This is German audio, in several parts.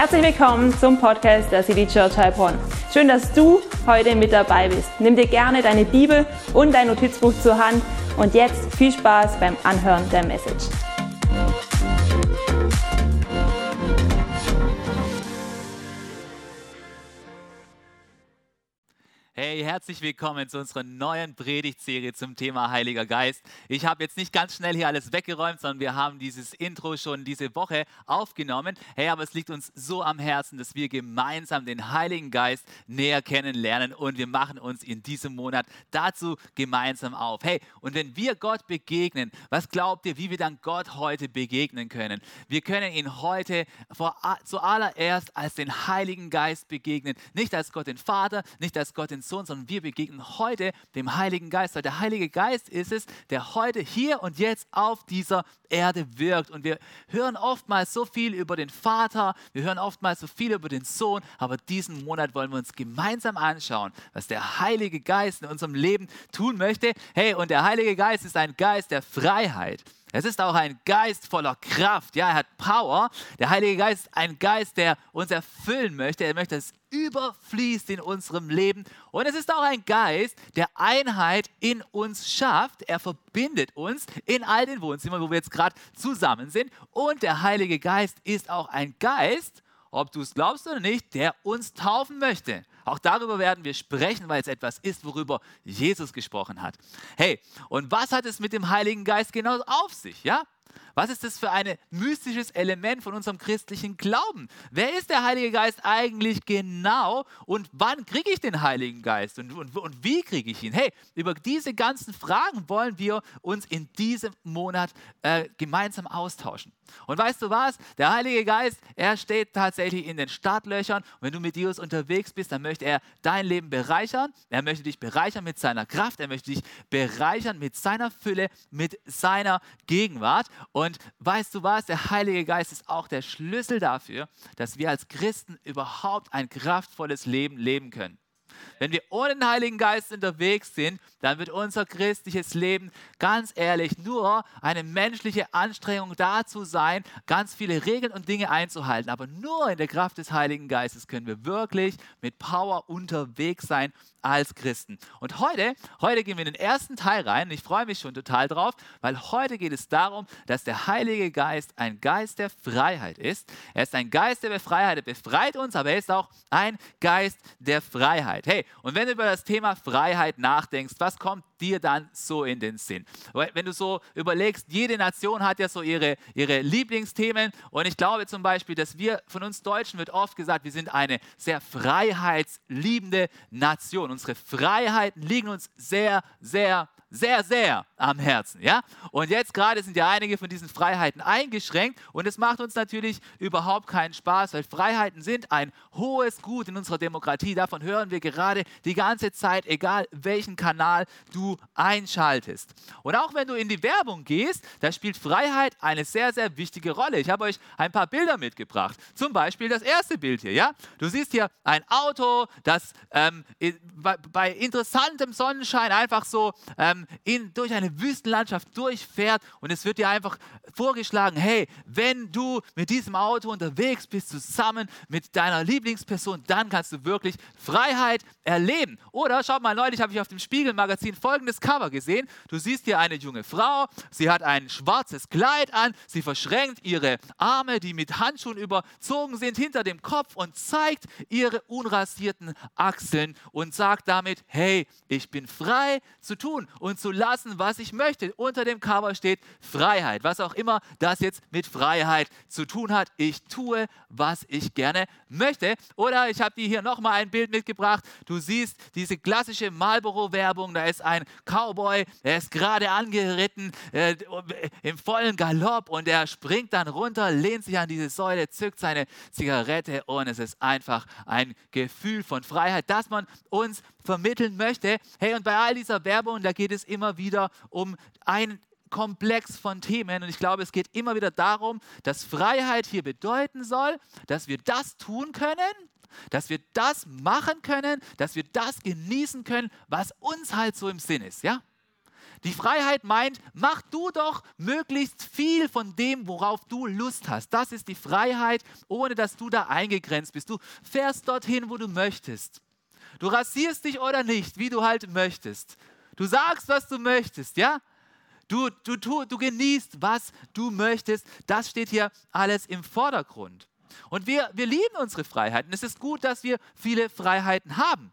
Herzlich willkommen zum Podcast der City Church Heilbronn. Schön, dass du heute mit dabei bist. Nimm dir gerne deine Bibel und dein Notizbuch zur Hand und jetzt viel Spaß beim Anhören der Message. Hey, herzlich willkommen zu unserer neuen Predigtserie zum Thema Heiliger Geist. Ich habe jetzt nicht ganz schnell hier alles weggeräumt, sondern wir haben dieses Intro schon diese Woche aufgenommen. Hey, aber es liegt uns so am Herzen, dass wir gemeinsam den Heiligen Geist näher kennenlernen und wir machen uns in diesem Monat dazu gemeinsam auf. Hey, und wenn wir Gott begegnen, was glaubt ihr, wie wir dann Gott heute begegnen können? Wir können ihn heute vor, zuallererst als den Heiligen Geist begegnen, nicht als Gott den Vater, nicht als Gott den Sohn, sondern wir begegnen heute dem Heiligen Geist. Weil der Heilige Geist ist es, der heute, hier und jetzt auf dieser Erde wirkt. Und wir hören oftmals so viel über den Vater, wir hören oftmals so viel über den Sohn, aber diesen Monat wollen wir uns gemeinsam anschauen, was der Heilige Geist in unserem Leben tun möchte. Hey, und der Heilige Geist ist ein Geist der Freiheit. Es ist auch ein Geist voller Kraft. Ja, er hat Power. Der Heilige Geist ist ein Geist, der uns erfüllen möchte. Er möchte, dass es überfließt in unserem Leben. Und es ist auch ein Geist, der Einheit in uns schafft. Er verbindet uns in all den Wohnzimmern, wo wir jetzt gerade zusammen sind. Und der Heilige Geist ist auch ein Geist, ob du es glaubst oder nicht, der uns taufen möchte. Auch darüber werden wir sprechen, weil es etwas ist, worüber Jesus gesprochen hat. Hey, und was hat es mit dem Heiligen Geist genau auf sich? Ja? Was ist das für ein mystisches Element von unserem christlichen Glauben? Wer ist der Heilige Geist eigentlich genau und wann kriege ich den Heiligen Geist und, und, und wie kriege ich ihn? Hey, über diese ganzen Fragen wollen wir uns in diesem Monat äh, gemeinsam austauschen. Und weißt du was? Der Heilige Geist, er steht tatsächlich in den Startlöchern. Und wenn du mit Jesus unterwegs bist, dann möchte er dein Leben bereichern. Er möchte dich bereichern mit seiner Kraft. Er möchte dich bereichern mit seiner Fülle, mit seiner Gegenwart. Und und weißt du was, der Heilige Geist ist auch der Schlüssel dafür, dass wir als Christen überhaupt ein kraftvolles Leben leben können. Wenn wir ohne den Heiligen Geist unterwegs sind, dann wird unser christliches Leben ganz ehrlich nur eine menschliche Anstrengung dazu sein, ganz viele Regeln und Dinge einzuhalten. Aber nur in der Kraft des Heiligen Geistes können wir wirklich mit Power unterwegs sein als Christen. Und heute, heute gehen wir in den ersten Teil rein. Ich freue mich schon total drauf, weil heute geht es darum, dass der Heilige Geist ein Geist der Freiheit ist. Er ist ein Geist der Freiheit, er befreit uns, aber er ist auch ein Geist der Freiheit. Hey, und wenn du über das Thema Freiheit nachdenkst, was kommt dir dann so in den Sinn? Wenn du so überlegst, jede Nation hat ja so ihre, ihre Lieblingsthemen und ich glaube zum Beispiel, dass wir von uns Deutschen wird oft gesagt, wir sind eine sehr freiheitsliebende Nation. Unsere Freiheiten liegen uns sehr, sehr, sehr, sehr am Herzen. Ja? Und jetzt gerade sind ja einige von diesen Freiheiten eingeschränkt und es macht uns natürlich überhaupt keinen Spaß, weil Freiheiten sind ein hohes Gut in unserer Demokratie. Davon hören wir gerade die ganze Zeit, egal welchen Kanal du einschaltest. Und auch wenn du in die Werbung gehst, da spielt Freiheit eine sehr, sehr wichtige Rolle. Ich habe euch ein paar Bilder mitgebracht. Zum Beispiel das erste Bild hier. Ja? Du siehst hier ein Auto, das ähm, bei, bei, interessantem Sonnenschein einfach so ähm, in, durch eine Wüstenlandschaft durchfährt und es wird dir einfach vorgeschlagen, hey, wenn du mit diesem Auto unterwegs bist, zusammen mit deiner Lieblingsperson, dann kannst du wirklich Freiheit erleben. Oder schau mal, neulich habe ich auf dem Spiegelmagazin folgendes Cover gesehen. Du siehst hier eine junge Frau, sie hat ein schwarzes Kleid an, sie verschränkt ihre Arme, die mit Handschuhen überzogen sind, hinter dem Kopf und zeigt ihre unrasierten Achseln und sagt damit, hey, ich bin frei zu tun und zu lassen, was ich möchte. Unter dem Cover steht Freiheit, was auch immer das jetzt mit Freiheit zu tun hat. Ich tue, was ich gerne möchte. Oder ich habe dir hier nochmal ein Bild mitgebracht. Du siehst diese klassische Marlboro-Werbung. Da ist ein Cowboy, der ist gerade angeritten äh, im vollen Galopp und er springt dann runter, lehnt sich an diese Säule, zückt seine Zigarette und es ist einfach ein Gefühl von Freiheit, das man uns vermitteln möchte. Hey, und bei all dieser Werbung, da geht es immer wieder um ein Komplex von Themen und ich glaube, es geht immer wieder darum, dass Freiheit hier bedeuten soll, dass wir das tun können, dass wir das machen können, dass wir das genießen können, was uns halt so im Sinn ist, ja? die Freiheit meint, mach du doch möglichst viel von dem, worauf du Lust hast. Das ist die Freiheit, ohne dass du da eingegrenzt bist. Du fährst dorthin, wo du möchtest. Du rasierst dich oder nicht, wie du halt möchtest. Du sagst, was du möchtest, ja? Du, du, du, du genießt, was du möchtest. Das steht hier alles im Vordergrund. Und wir, wir lieben unsere Freiheiten. Es ist gut, dass wir viele Freiheiten haben.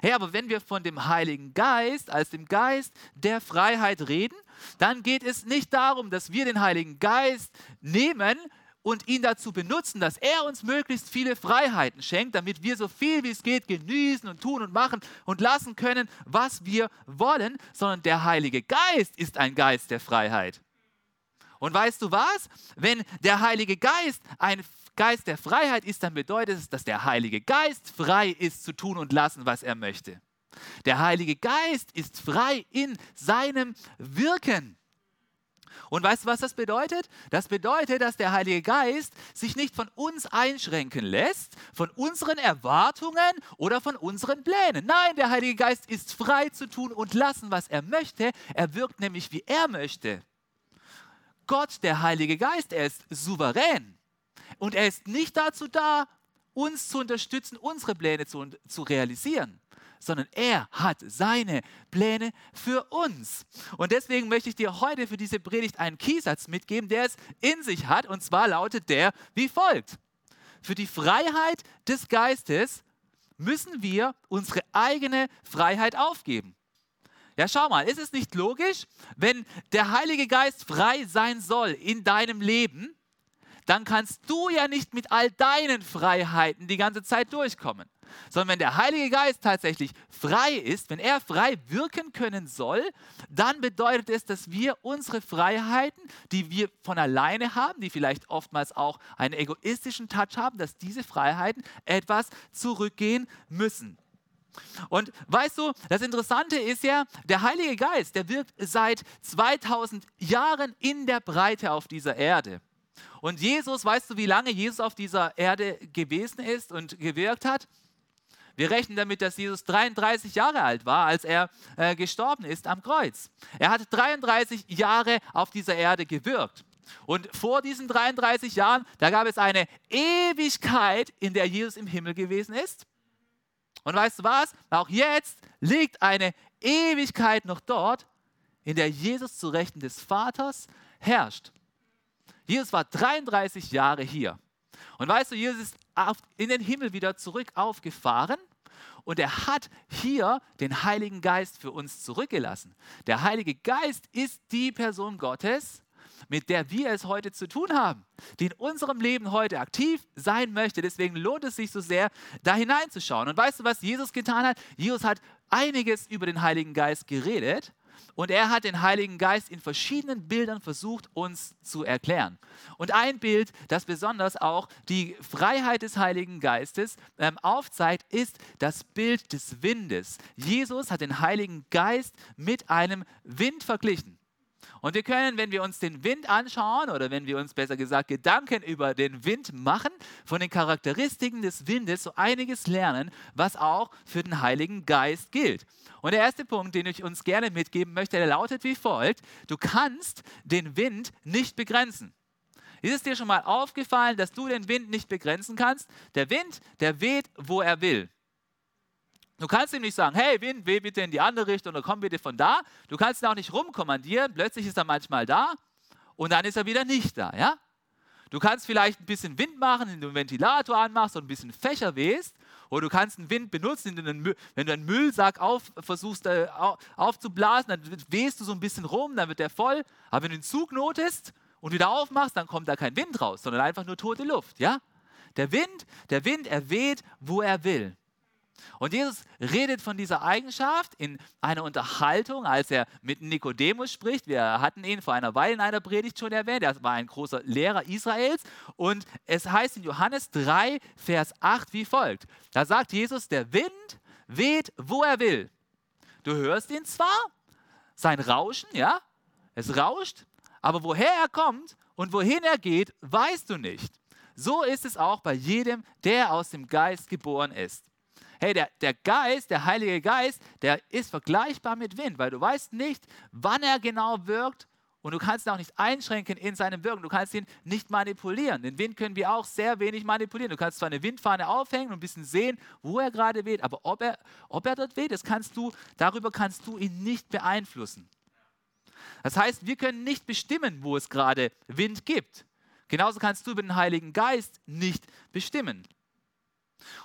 Hey, aber wenn wir von dem Heiligen Geist als dem Geist der Freiheit reden, dann geht es nicht darum, dass wir den Heiligen Geist nehmen, und ihn dazu benutzen, dass er uns möglichst viele Freiheiten schenkt, damit wir so viel wie es geht genießen und tun und machen und lassen können, was wir wollen, sondern der Heilige Geist ist ein Geist der Freiheit. Und weißt du was? Wenn der Heilige Geist ein Geist der Freiheit ist, dann bedeutet es, dass der Heilige Geist frei ist zu tun und lassen, was er möchte. Der Heilige Geist ist frei in seinem Wirken. Und weißt du, was das bedeutet? Das bedeutet, dass der Heilige Geist sich nicht von uns einschränken lässt, von unseren Erwartungen oder von unseren Plänen. Nein, der Heilige Geist ist frei zu tun und lassen, was er möchte. Er wirkt nämlich, wie er möchte. Gott, der Heilige Geist, er ist souverän. Und er ist nicht dazu da, uns zu unterstützen, unsere Pläne zu, zu realisieren sondern er hat seine Pläne für uns. Und deswegen möchte ich dir heute für diese Predigt einen Kiesatz mitgeben, der es in sich hat. Und zwar lautet der wie folgt. Für die Freiheit des Geistes müssen wir unsere eigene Freiheit aufgeben. Ja, schau mal, ist es nicht logisch, wenn der Heilige Geist frei sein soll in deinem Leben, dann kannst du ja nicht mit all deinen Freiheiten die ganze Zeit durchkommen sondern wenn der Heilige Geist tatsächlich frei ist, wenn er frei wirken können soll, dann bedeutet es, dass wir unsere Freiheiten, die wir von alleine haben, die vielleicht oftmals auch einen egoistischen Touch haben, dass diese Freiheiten etwas zurückgehen müssen. Und weißt du, das Interessante ist ja, der Heilige Geist, der wirkt seit 2000 Jahren in der Breite auf dieser Erde. Und Jesus, weißt du, wie lange Jesus auf dieser Erde gewesen ist und gewirkt hat? Wir rechnen damit, dass Jesus 33 Jahre alt war, als er äh, gestorben ist am Kreuz. Er hat 33 Jahre auf dieser Erde gewirkt. Und vor diesen 33 Jahren, da gab es eine Ewigkeit, in der Jesus im Himmel gewesen ist. Und weißt du was? Auch jetzt liegt eine Ewigkeit noch dort, in der Jesus zu Rechten des Vaters herrscht. Jesus war 33 Jahre hier. Und weißt du, Jesus ist in den Himmel wieder zurück aufgefahren und er hat hier den Heiligen Geist für uns zurückgelassen. Der Heilige Geist ist die Person Gottes, mit der wir es heute zu tun haben, die in unserem Leben heute aktiv sein möchte. Deswegen lohnt es sich so sehr, da hineinzuschauen. Und weißt du, was Jesus getan hat? Jesus hat einiges über den Heiligen Geist geredet und er hat den Heiligen Geist in verschiedenen Bildern versucht, uns zu erklären. Und ein Bild, das besonders auch die Freiheit des Heiligen Geistes ähm, aufzeigt, ist das Bild des Windes. Jesus hat den Heiligen Geist mit einem Wind verglichen. Und wir können, wenn wir uns den Wind anschauen oder wenn wir uns besser gesagt Gedanken über den Wind machen, von den Charakteristiken des Windes so einiges lernen, was auch für den Heiligen Geist gilt. Und der erste Punkt, den ich uns gerne mitgeben möchte, der lautet wie folgt. Du kannst den Wind nicht begrenzen. Ist es dir schon mal aufgefallen, dass du den Wind nicht begrenzen kannst? Der Wind, der weht, wo er will. Du kannst ihm nicht sagen, hey Wind, weh bitte in die andere Richtung oder komm bitte von da. Du kannst ihn auch nicht rumkommandieren. Plötzlich ist er manchmal da und dann ist er wieder nicht da. Ja? Du kannst vielleicht ein bisschen Wind machen, indem du einen Ventilator anmachst und ein bisschen Fächer wehst. Oder du kannst einen Wind benutzen, du wenn du einen Müllsack auf, versuchst äh, aufzublasen, dann wehst du so ein bisschen rum, dann wird der voll. Aber wenn du ihn zugnotest und wieder aufmachst, dann kommt da kein Wind raus, sondern einfach nur tote Luft. Ja? Der Wind, der Wind, er weht, wo er will. Und Jesus redet von dieser Eigenschaft in einer Unterhaltung, als er mit Nikodemus spricht. Wir hatten ihn vor einer Weile in einer Predigt schon erwähnt. Er war ein großer Lehrer Israels. Und es heißt in Johannes 3, Vers 8 wie folgt. Da sagt Jesus, der Wind weht, wo er will. Du hörst ihn zwar, sein Rauschen, ja, es rauscht, aber woher er kommt und wohin er geht, weißt du nicht. So ist es auch bei jedem, der aus dem Geist geboren ist. Hey, der, der Geist, der Heilige Geist, der ist vergleichbar mit Wind, weil du weißt nicht, wann er genau wirkt und du kannst ihn auch nicht einschränken in seinem Wirken. Du kannst ihn nicht manipulieren. Den Wind können wir auch sehr wenig manipulieren. Du kannst zwar eine Windfahne aufhängen und ein bisschen sehen, wo er gerade weht, aber ob er, ob er dort weht, das kannst du, darüber kannst du ihn nicht beeinflussen. Das heißt, wir können nicht bestimmen, wo es gerade Wind gibt. Genauso kannst du über den Heiligen Geist nicht bestimmen.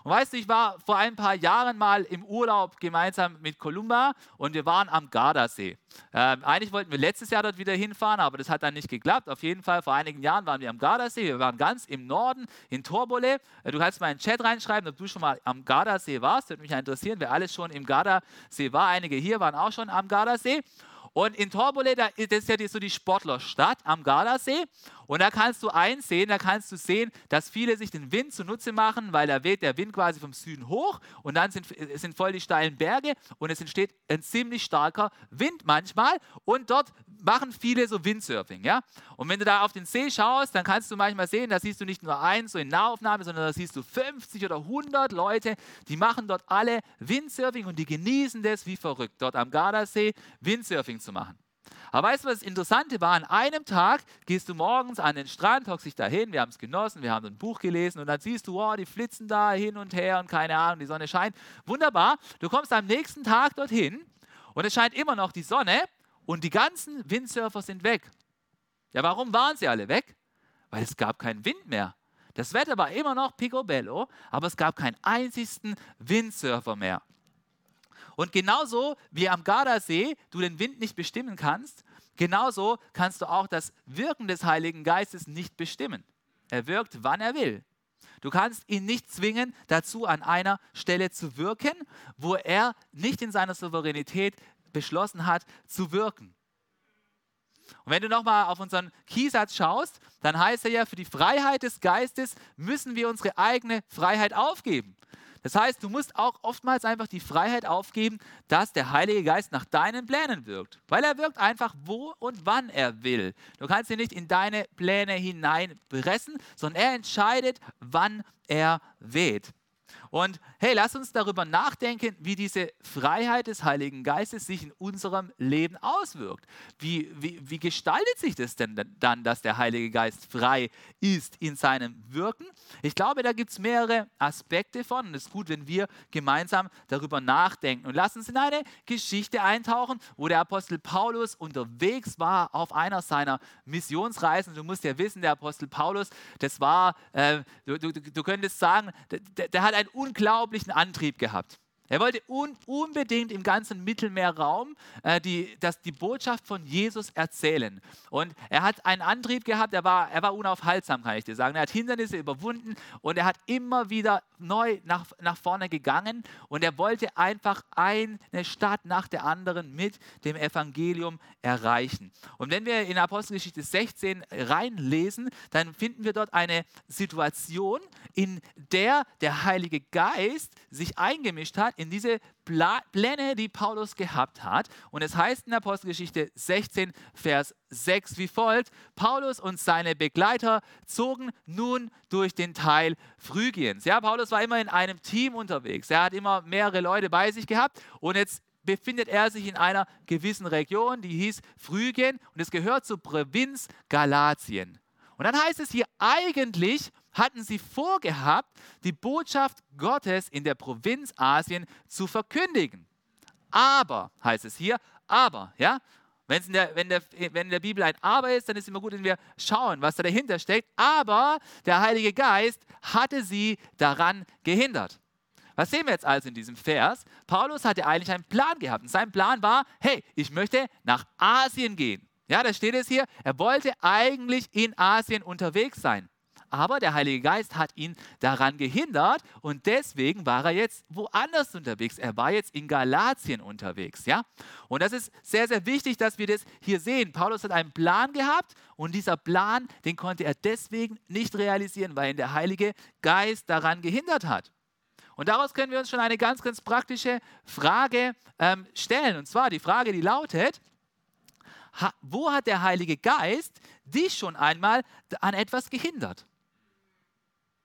Und weißt du, ich war vor ein paar Jahren mal im Urlaub gemeinsam mit Columba und wir waren am Gardasee. Ähm, eigentlich wollten wir letztes Jahr dort wieder hinfahren, aber das hat dann nicht geklappt. Auf jeden Fall, vor einigen Jahren waren wir am Gardasee. Wir waren ganz im Norden, in Torbole. Äh, du kannst mal in den Chat reinschreiben, ob du schon mal am Gardasee warst. Würde mich interessieren, wer alles schon im Gardasee war. Einige hier waren auch schon am Gardasee. Und in Torbole, das ist ja so die Sportlerstadt am Gardasee. Und da kannst du einsehen, da kannst du sehen, dass viele sich den Wind zunutze machen, weil da weht der Wind quasi vom Süden hoch und dann sind, sind voll die steilen Berge und es entsteht ein ziemlich starker Wind manchmal. Und dort machen viele so Windsurfing, ja. Und wenn du da auf den See schaust, dann kannst du manchmal sehen, da siehst du nicht nur eins so in Nahaufnahme, sondern da siehst du 50 oder 100 Leute, die machen dort alle Windsurfing und die genießen das wie verrückt, dort am Gardasee Windsurfing zu machen. Aber weißt du, was das Interessante war? An einem Tag gehst du morgens an den Strand, hockst dich da hin, wir haben es genossen, wir haben ein Buch gelesen und dann siehst du, wow, die flitzen da hin und her und keine Ahnung, die Sonne scheint. Wunderbar. Du kommst am nächsten Tag dorthin und es scheint immer noch die Sonne und die ganzen Windsurfer sind weg. Ja, warum waren sie alle weg? Weil es gab keinen Wind mehr. Das Wetter war immer noch picobello, aber es gab keinen einzigen Windsurfer mehr. Und genauso wie am Gardasee du den Wind nicht bestimmen kannst, genauso kannst du auch das Wirken des Heiligen Geistes nicht bestimmen. Er wirkt, wann er will. Du kannst ihn nicht zwingen, dazu an einer Stelle zu wirken, wo er nicht in seiner Souveränität beschlossen hat zu wirken. Und wenn du nochmal auf unseren Keysatz schaust, dann heißt er ja, für die Freiheit des Geistes müssen wir unsere eigene Freiheit aufgeben. Das heißt, du musst auch oftmals einfach die Freiheit aufgeben, dass der Heilige Geist nach deinen Plänen wirkt. Weil er wirkt einfach, wo und wann er will. Du kannst ihn nicht in deine Pläne hineinpressen, sondern er entscheidet, wann er weht. Und hey, lass uns darüber nachdenken, wie diese Freiheit des Heiligen Geistes sich in unserem Leben auswirkt. Wie, wie, wie gestaltet sich das denn dann, dass der Heilige Geist frei ist in seinem Wirken? Ich glaube, da gibt es mehrere Aspekte von und es ist gut, wenn wir gemeinsam darüber nachdenken. Und lass uns in eine Geschichte eintauchen, wo der Apostel Paulus unterwegs war auf einer seiner Missionsreisen. Du musst ja wissen, der Apostel Paulus, das war, äh, du, du, du könntest sagen, der, der hat einen unglaublichen Antrieb gehabt. Er wollte un unbedingt im ganzen Mittelmeerraum äh, die, das, die Botschaft von Jesus erzählen. Und er hat einen Antrieb gehabt, er war, er war unaufhaltsam, kann ich dir sagen. Er hat Hindernisse überwunden und er hat immer wieder neu nach, nach vorne gegangen und er wollte einfach eine Stadt nach der anderen mit dem Evangelium erreichen. Und wenn wir in Apostelgeschichte 16 reinlesen, dann finden wir dort eine Situation, in der der Heilige Geist sich eingemischt hat in diese Pläne, die Paulus gehabt hat. Und es heißt in Apostelgeschichte 16, Vers 6 wie folgt, Paulus und seine Begleiter zogen nun durch den Teil Phrygiens. Ja, Paulus war immer in einem Team unterwegs. Er hat immer mehrere Leute bei sich gehabt und jetzt befindet er sich in einer gewissen Region, die hieß Phrygien und es gehört zur Provinz Galatien. Und dann heißt es hier eigentlich, hatten sie vorgehabt, die Botschaft Gottes in der Provinz Asien zu verkündigen. Aber, heißt es hier, aber, ja, in der, wenn, der, wenn in der Bibel ein Aber ist, dann ist es immer gut, wenn wir schauen, was da dahinter steckt. Aber der Heilige Geist hatte sie daran gehindert. Was sehen wir jetzt also in diesem Vers? Paulus hatte eigentlich einen Plan gehabt. Und sein Plan war, hey, ich möchte nach Asien gehen. Ja, da steht es hier, er wollte eigentlich in Asien unterwegs sein aber der Heilige Geist hat ihn daran gehindert und deswegen war er jetzt woanders unterwegs. Er war jetzt in Galatien unterwegs, ja? Und das ist sehr sehr wichtig, dass wir das hier sehen. Paulus hat einen Plan gehabt und dieser Plan, den konnte er deswegen nicht realisieren, weil ihn der Heilige Geist daran gehindert hat. Und daraus können wir uns schon eine ganz, ganz praktische Frage ähm, stellen. Und zwar die Frage, die lautet, wo hat der Heilige Geist dich schon einmal an etwas gehindert?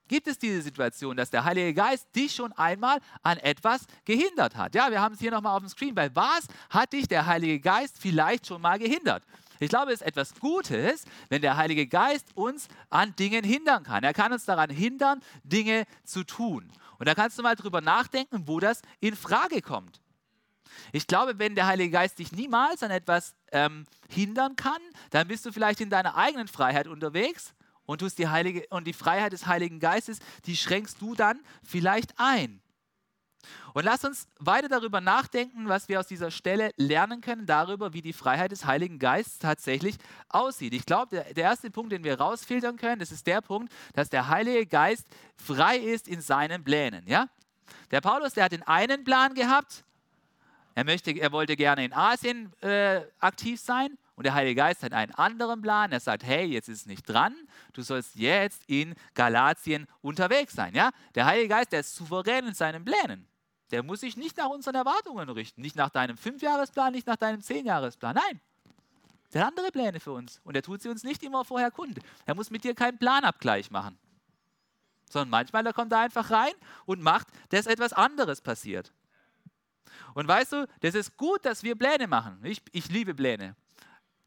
Gibt es diese Situation, dass der Heilige Geist dich schon einmal an etwas gehindert hat? Ja, wir haben es hier nochmal auf dem Screen. Bei was hat dich der Heilige Geist vielleicht schon mal gehindert? Ich glaube, es ist etwas Gutes, wenn der Heilige Geist uns an Dingen hindern kann. Er kann uns daran hindern, Dinge zu tun. Und da kannst du mal drüber nachdenken, wo das in Frage kommt. Ich glaube, wenn der Heilige Geist dich niemals an etwas ähm, hindern kann, dann bist du vielleicht in deiner eigenen Freiheit unterwegs und, tust die Heilige, und die Freiheit des Heiligen Geistes, die schränkst du dann vielleicht ein. Und lass uns weiter darüber nachdenken, was wir aus dieser Stelle lernen können, darüber, wie die Freiheit des Heiligen Geistes tatsächlich aussieht. Ich glaube, der, erste Punkt, den wir rausfiltern können, das ist der Punkt, dass der Heilige Geist frei ist in seinen Plänen. Ja? Der Paulus, der hat den einen Plan gehabt, er, möchte, er wollte gerne in Asien äh, aktiv sein und der Heilige Geist hat einen anderen Plan. Er sagt, hey, jetzt ist es nicht dran, du sollst jetzt in Galatien unterwegs sein. Ja? Der Heilige Geist, der ist souverän in seinen Plänen. Der muss sich nicht nach unseren Erwartungen richten, nicht nach deinem Fünfjahresplan, nicht nach deinem Zehnjahresplan. Nein, der hat andere Pläne für uns und er tut sie uns nicht immer vorher kund. Er muss mit dir keinen Planabgleich machen, sondern manchmal da kommt er einfach rein und macht, dass etwas anderes passiert. Und weißt du, das ist gut, dass wir Pläne machen. Ich, ich liebe Pläne.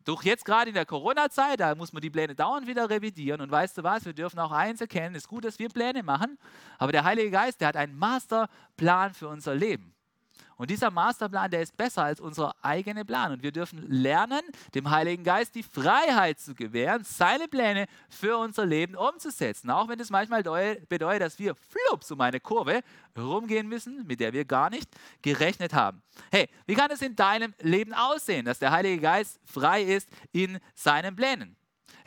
Doch jetzt gerade in der Corona-Zeit, da muss man die Pläne dauernd wieder revidieren. Und weißt du was, wir dürfen auch eins erkennen, es ist gut, dass wir Pläne machen, aber der Heilige Geist, der hat einen Masterplan für unser Leben. Und dieser Masterplan, der ist besser als unser eigener Plan. Und wir dürfen lernen, dem Heiligen Geist die Freiheit zu gewähren, seine Pläne für unser Leben umzusetzen. Auch wenn es manchmal bedeutet, dass wir flups um eine Kurve rumgehen müssen, mit der wir gar nicht gerechnet haben. Hey, wie kann es in deinem Leben aussehen, dass der Heilige Geist frei ist in seinen Plänen?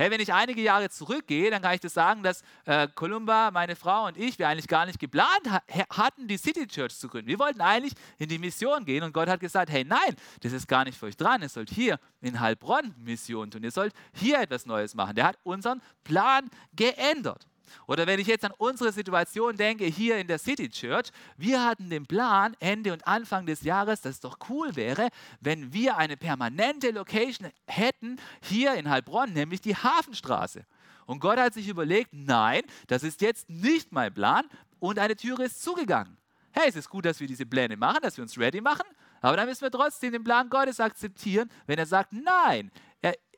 Hey, wenn ich einige Jahre zurückgehe, dann kann ich das sagen, dass äh, Columba, meine Frau und ich, wir eigentlich gar nicht geplant ha hatten, die City Church zu gründen. Wir wollten eigentlich in die Mission gehen und Gott hat gesagt, hey, nein, das ist gar nicht für euch dran. Ihr sollt hier in Heilbronn Mission tun. Ihr sollt hier etwas Neues machen. Der hat unseren Plan geändert. Oder wenn ich jetzt an unsere Situation denke, hier in der City Church, wir hatten den Plan Ende und Anfang des Jahres, dass es doch cool wäre, wenn wir eine permanente Location hätten hier in Heilbronn, nämlich die Hafenstraße. Und Gott hat sich überlegt, nein, das ist jetzt nicht mein Plan und eine Türe ist zugegangen. Hey, es ist gut, dass wir diese Pläne machen, dass wir uns ready machen, aber dann müssen wir trotzdem den Plan Gottes akzeptieren, wenn er sagt, nein,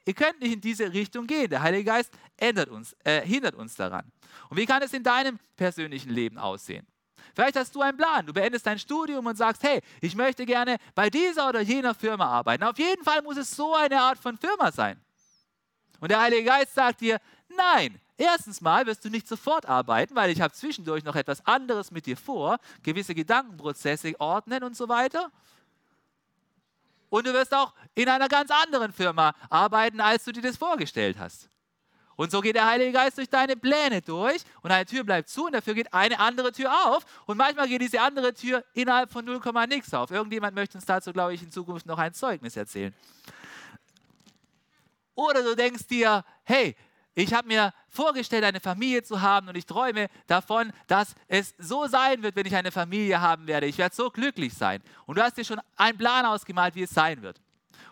ihr könnt nicht in diese Richtung gehen. Der Heilige Geist uns, äh, hindert uns daran. Und wie kann es in deinem persönlichen Leben aussehen? Vielleicht hast du einen Plan. Du beendest dein Studium und sagst, hey, ich möchte gerne bei dieser oder jener Firma arbeiten. Auf jeden Fall muss es so eine Art von Firma sein. Und der Heilige Geist sagt dir, nein, erstens mal wirst du nicht sofort arbeiten, weil ich habe zwischendurch noch etwas anderes mit dir vor, gewisse Gedankenprozesse ordnen und so weiter. Und du wirst auch in einer ganz anderen Firma arbeiten, als du dir das vorgestellt hast. Und so geht der Heilige Geist durch deine Pläne durch und eine Tür bleibt zu und dafür geht eine andere Tür auf und manchmal geht diese andere Tür innerhalb von 0, nix auf. Irgendjemand möchte uns dazu, glaube ich, in Zukunft noch ein Zeugnis erzählen. Oder du denkst dir, hey, ich habe mir vorgestellt, eine Familie zu haben und ich träume davon, dass es so sein wird, wenn ich eine Familie haben werde. Ich werde so glücklich sein. Und du hast dir schon einen Plan ausgemalt, wie es sein wird.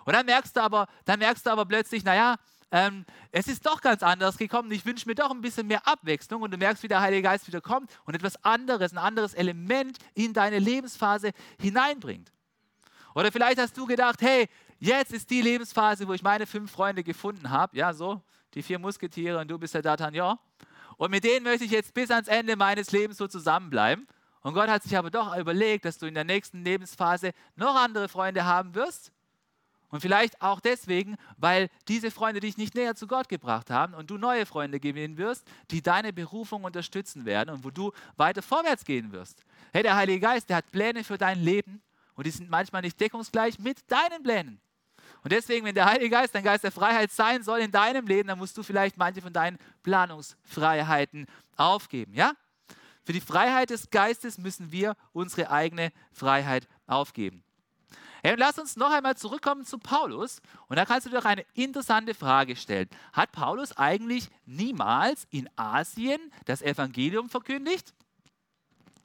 Und dann merkst du aber, dann merkst du aber plötzlich, naja, ähm, es ist doch ganz anders gekommen. Ich wünsche mir doch ein bisschen mehr Abwechslung und du merkst, wie der Heilige Geist wieder kommt und etwas anderes, ein anderes Element in deine Lebensphase hineinbringt. Oder vielleicht hast du gedacht, hey, jetzt ist die Lebensphase, wo ich meine fünf Freunde gefunden habe. Ja, so, die vier Musketiere und du bist der D'Artagnan. Und mit denen möchte ich jetzt bis ans Ende meines Lebens so zusammenbleiben. Und Gott hat sich aber doch überlegt, dass du in der nächsten Lebensphase noch andere Freunde haben wirst und vielleicht auch deswegen, weil diese Freunde dich nicht näher zu Gott gebracht haben und du neue Freunde gewinnen wirst, die deine Berufung unterstützen werden und wo du weiter vorwärts gehen wirst. Hey, der Heilige Geist, der hat Pläne für dein Leben und die sind manchmal nicht deckungsgleich mit deinen Plänen. Und deswegen, wenn der Heilige Geist ein Geist der Freiheit sein soll in deinem Leben, dann musst du vielleicht manche von deinen Planungsfreiheiten aufgeben, ja? Für die Freiheit des Geistes müssen wir unsere eigene Freiheit aufgeben. Hey, lass uns noch einmal zurückkommen zu Paulus. Und da kannst du dir auch eine interessante Frage stellen. Hat Paulus eigentlich niemals in Asien das Evangelium verkündigt?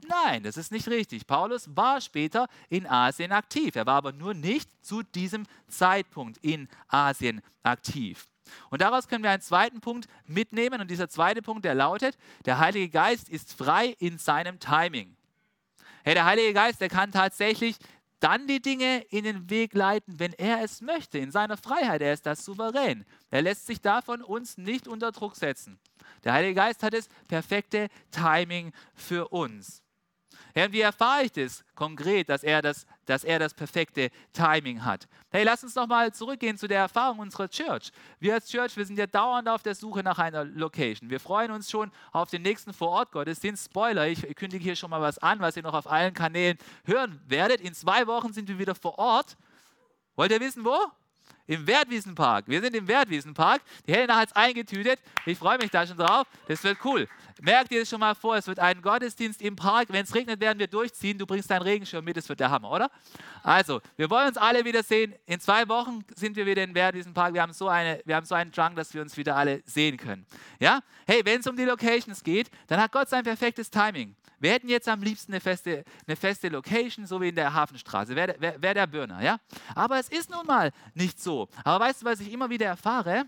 Nein, das ist nicht richtig. Paulus war später in Asien aktiv. Er war aber nur nicht zu diesem Zeitpunkt in Asien aktiv. Und daraus können wir einen zweiten Punkt mitnehmen. Und dieser zweite Punkt, der lautet, der Heilige Geist ist frei in seinem Timing. Hey, der Heilige Geist, der kann tatsächlich dann die Dinge in den Weg leiten, wenn er es möchte, in seiner Freiheit. Er ist das souverän. Er lässt sich davon uns nicht unter Druck setzen. Der Heilige Geist hat das perfekte Timing für uns. Herr, wie erfahre ich das konkret, dass er das, dass er das perfekte Timing hat? Hey, lass uns nochmal zurückgehen zu der Erfahrung unserer Church. Wir als Church, wir sind ja dauernd auf der Suche nach einer Location. Wir freuen uns schon auf den nächsten Vorort-Gottesdienst. Spoiler, ich kündige hier schon mal was an, was ihr noch auf allen Kanälen hören werdet. In zwei Wochen sind wir wieder vor Ort. Wollt ihr wissen, wo? Im Wertwiesenpark. Wir sind im Wertwiesenpark. Die Helena hat es eingetütet. Ich freue mich da schon drauf. Das wird cool. Merkt ihr es schon mal vor, es wird ein Gottesdienst im Park. Wenn es regnet, werden wir durchziehen. Du bringst deinen Regenschirm mit, das wird der Hammer, oder? Also, wir wollen uns alle wieder sehen. In zwei Wochen sind wir wieder im Wertwiesenpark. Wir haben so, eine, wir haben so einen Drang, dass wir uns wieder alle sehen können. Ja? Hey, wenn es um die Locations geht, dann hat Gott sein perfektes Timing. Wir hätten jetzt am liebsten eine feste, eine feste Location, so wie in der Hafenstraße. Wäre wär, wär der Burner, ja? Aber es ist nun mal nicht so. Aber weißt du, was ich immer wieder erfahre?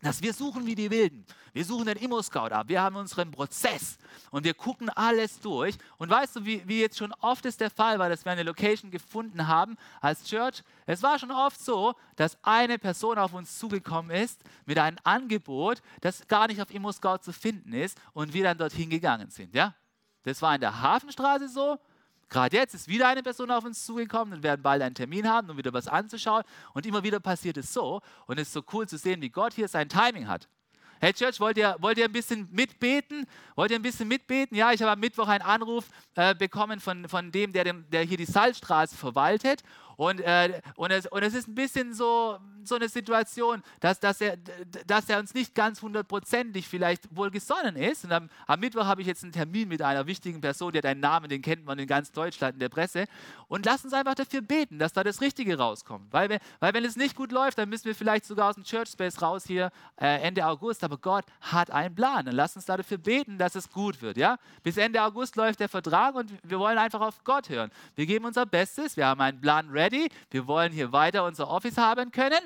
dass wir suchen wie die Wilden. Wir suchen den Immo-Scout ab. Wir haben unseren Prozess und wir gucken alles durch. Und weißt du, wie, wie jetzt schon oft ist der Fall war, dass wir eine Location gefunden haben als Church? Es war schon oft so, dass eine Person auf uns zugekommen ist mit einem Angebot, das gar nicht auf Immo-Scout zu finden ist und wir dann dorthin gegangen sind. Ja? Das war in der Hafenstraße so. Gerade jetzt ist wieder eine Person auf uns zugekommen und werden bald einen Termin haben, um wieder was anzuschauen. Und immer wieder passiert es so. Und es ist so cool zu sehen, wie Gott hier sein Timing hat. Hey Church, wollt ihr, wollt ihr ein bisschen mitbeten? Wollt ihr ein bisschen mitbeten? Ja, ich habe am Mittwoch einen Anruf äh, bekommen von, von dem, der, dem, der hier die Salzstraße verwaltet. Und, äh, und, es, und es ist ein bisschen so, so eine Situation, dass, dass, er, dass er uns nicht ganz hundertprozentig vielleicht wohl gesonnen ist. Und am, am Mittwoch habe ich jetzt einen Termin mit einer wichtigen Person, die hat einen Namen, den kennt man in ganz Deutschland in der Presse. Und lass uns einfach dafür beten, dass da das Richtige rauskommt. Weil, weil wenn es nicht gut läuft, dann müssen wir vielleicht sogar aus dem Church Space raus hier äh, Ende August. Aber Gott hat einen Plan. Dann lass uns da dafür beten, dass es gut wird. Ja? Bis Ende August läuft der Vertrag und wir wollen einfach auf Gott hören. Wir geben unser Bestes. Wir haben einen Plan ready ready, wir wollen hier weiter unser Office haben können.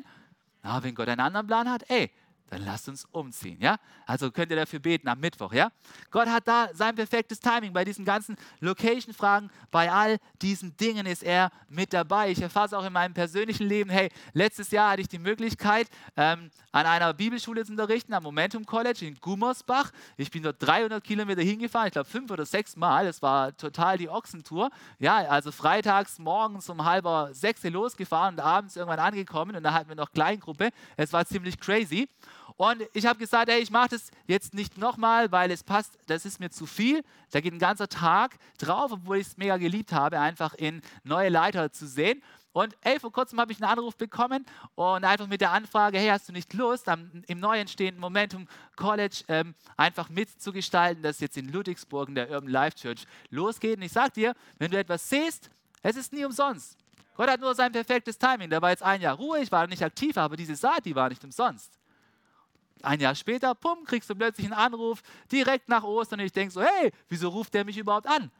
Na, wenn Gott einen anderen Plan hat, ey, dann lasst uns umziehen, ja? Also könnt ihr dafür beten am Mittwoch, ja? Gott hat da sein perfektes Timing bei diesen ganzen Location-Fragen, bei all diesen Dingen ist er mit dabei. Ich erfahre es auch in meinem persönlichen Leben. Hey, letztes Jahr hatte ich die Möglichkeit, ähm, an einer Bibelschule zu unterrichten, am Momentum College in Gummersbach. Ich bin dort 300 Kilometer hingefahren, ich glaube fünf oder sechs Mal. Das war total die Ochsentour. Ja, also freitags morgens um halber sechs losgefahren und abends irgendwann angekommen und da hatten wir noch Kleingruppe. Es war ziemlich crazy. Und ich habe gesagt, hey, ich mache das jetzt nicht nochmal, weil es passt, das ist mir zu viel. Da geht ein ganzer Tag drauf, obwohl ich es mega geliebt habe, einfach in neue Leiter zu sehen. Und ey, vor kurzem habe ich einen Anruf bekommen und einfach mit der Anfrage, hey, hast du nicht Lust, am, im neu entstehenden Momentum College ähm, einfach mitzugestalten, dass jetzt in Ludwigsburg in der Urban Life Church losgeht. Und ich sage dir, wenn du etwas siehst, es ist nie umsonst. Gott hat nur sein perfektes Timing. Da war jetzt ein Jahr Ruhe, ich war nicht aktiv, aber diese Saat, die war nicht umsonst. Ein Jahr später, pum, kriegst du plötzlich einen Anruf direkt nach Ostern und ich denke so, hey, wieso ruft der mich überhaupt an?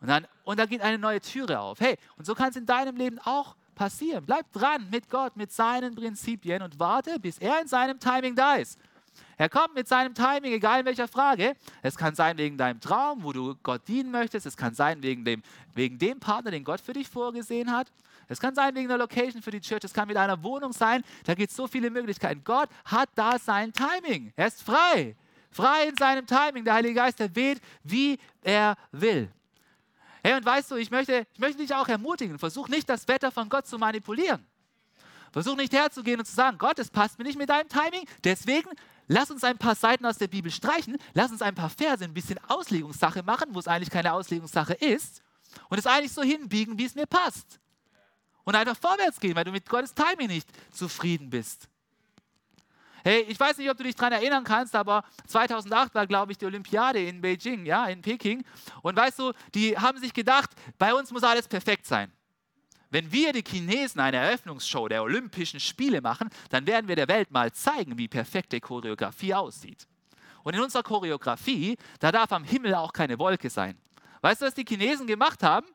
Und dann, und dann geht eine neue Türe auf. Hey, und so kann es in deinem Leben auch passieren. Bleib dran mit Gott, mit seinen Prinzipien und warte, bis er in seinem Timing da ist. Er kommt mit seinem Timing, egal in welcher Frage. Es kann sein wegen deinem Traum, wo du Gott dienen möchtest. Es kann sein wegen dem, wegen dem Partner, den Gott für dich vorgesehen hat. Es kann sein wegen der Location für die Church. Es kann mit einer Wohnung sein. Da gibt es so viele Möglichkeiten. Gott hat da sein Timing. Er ist frei. Frei in seinem Timing. Der Heilige Geist, der weht, wie er will. Hey, und weißt du, ich möchte, ich möchte dich auch ermutigen. Versuch nicht, das Wetter von Gott zu manipulieren. Versuch nicht herzugehen und zu sagen, Gott, es passt mir nicht mit deinem Timing. Deswegen lass uns ein paar Seiten aus der Bibel streichen. Lass uns ein paar Verse ein bisschen Auslegungssache machen, wo es eigentlich keine Auslegungssache ist. Und es eigentlich so hinbiegen, wie es mir passt und einfach vorwärts gehen, weil du mit Gottes Timing nicht zufrieden bist. Hey, ich weiß nicht, ob du dich daran erinnern kannst, aber 2008 war, glaube ich, die Olympiade in Beijing, ja, in Peking. Und weißt du, die haben sich gedacht, bei uns muss alles perfekt sein. Wenn wir die Chinesen eine Eröffnungsshow der Olympischen Spiele machen, dann werden wir der Welt mal zeigen, wie perfekte Choreografie aussieht. Und in unserer Choreografie, da darf am Himmel auch keine Wolke sein. Weißt du, was die Chinesen gemacht haben?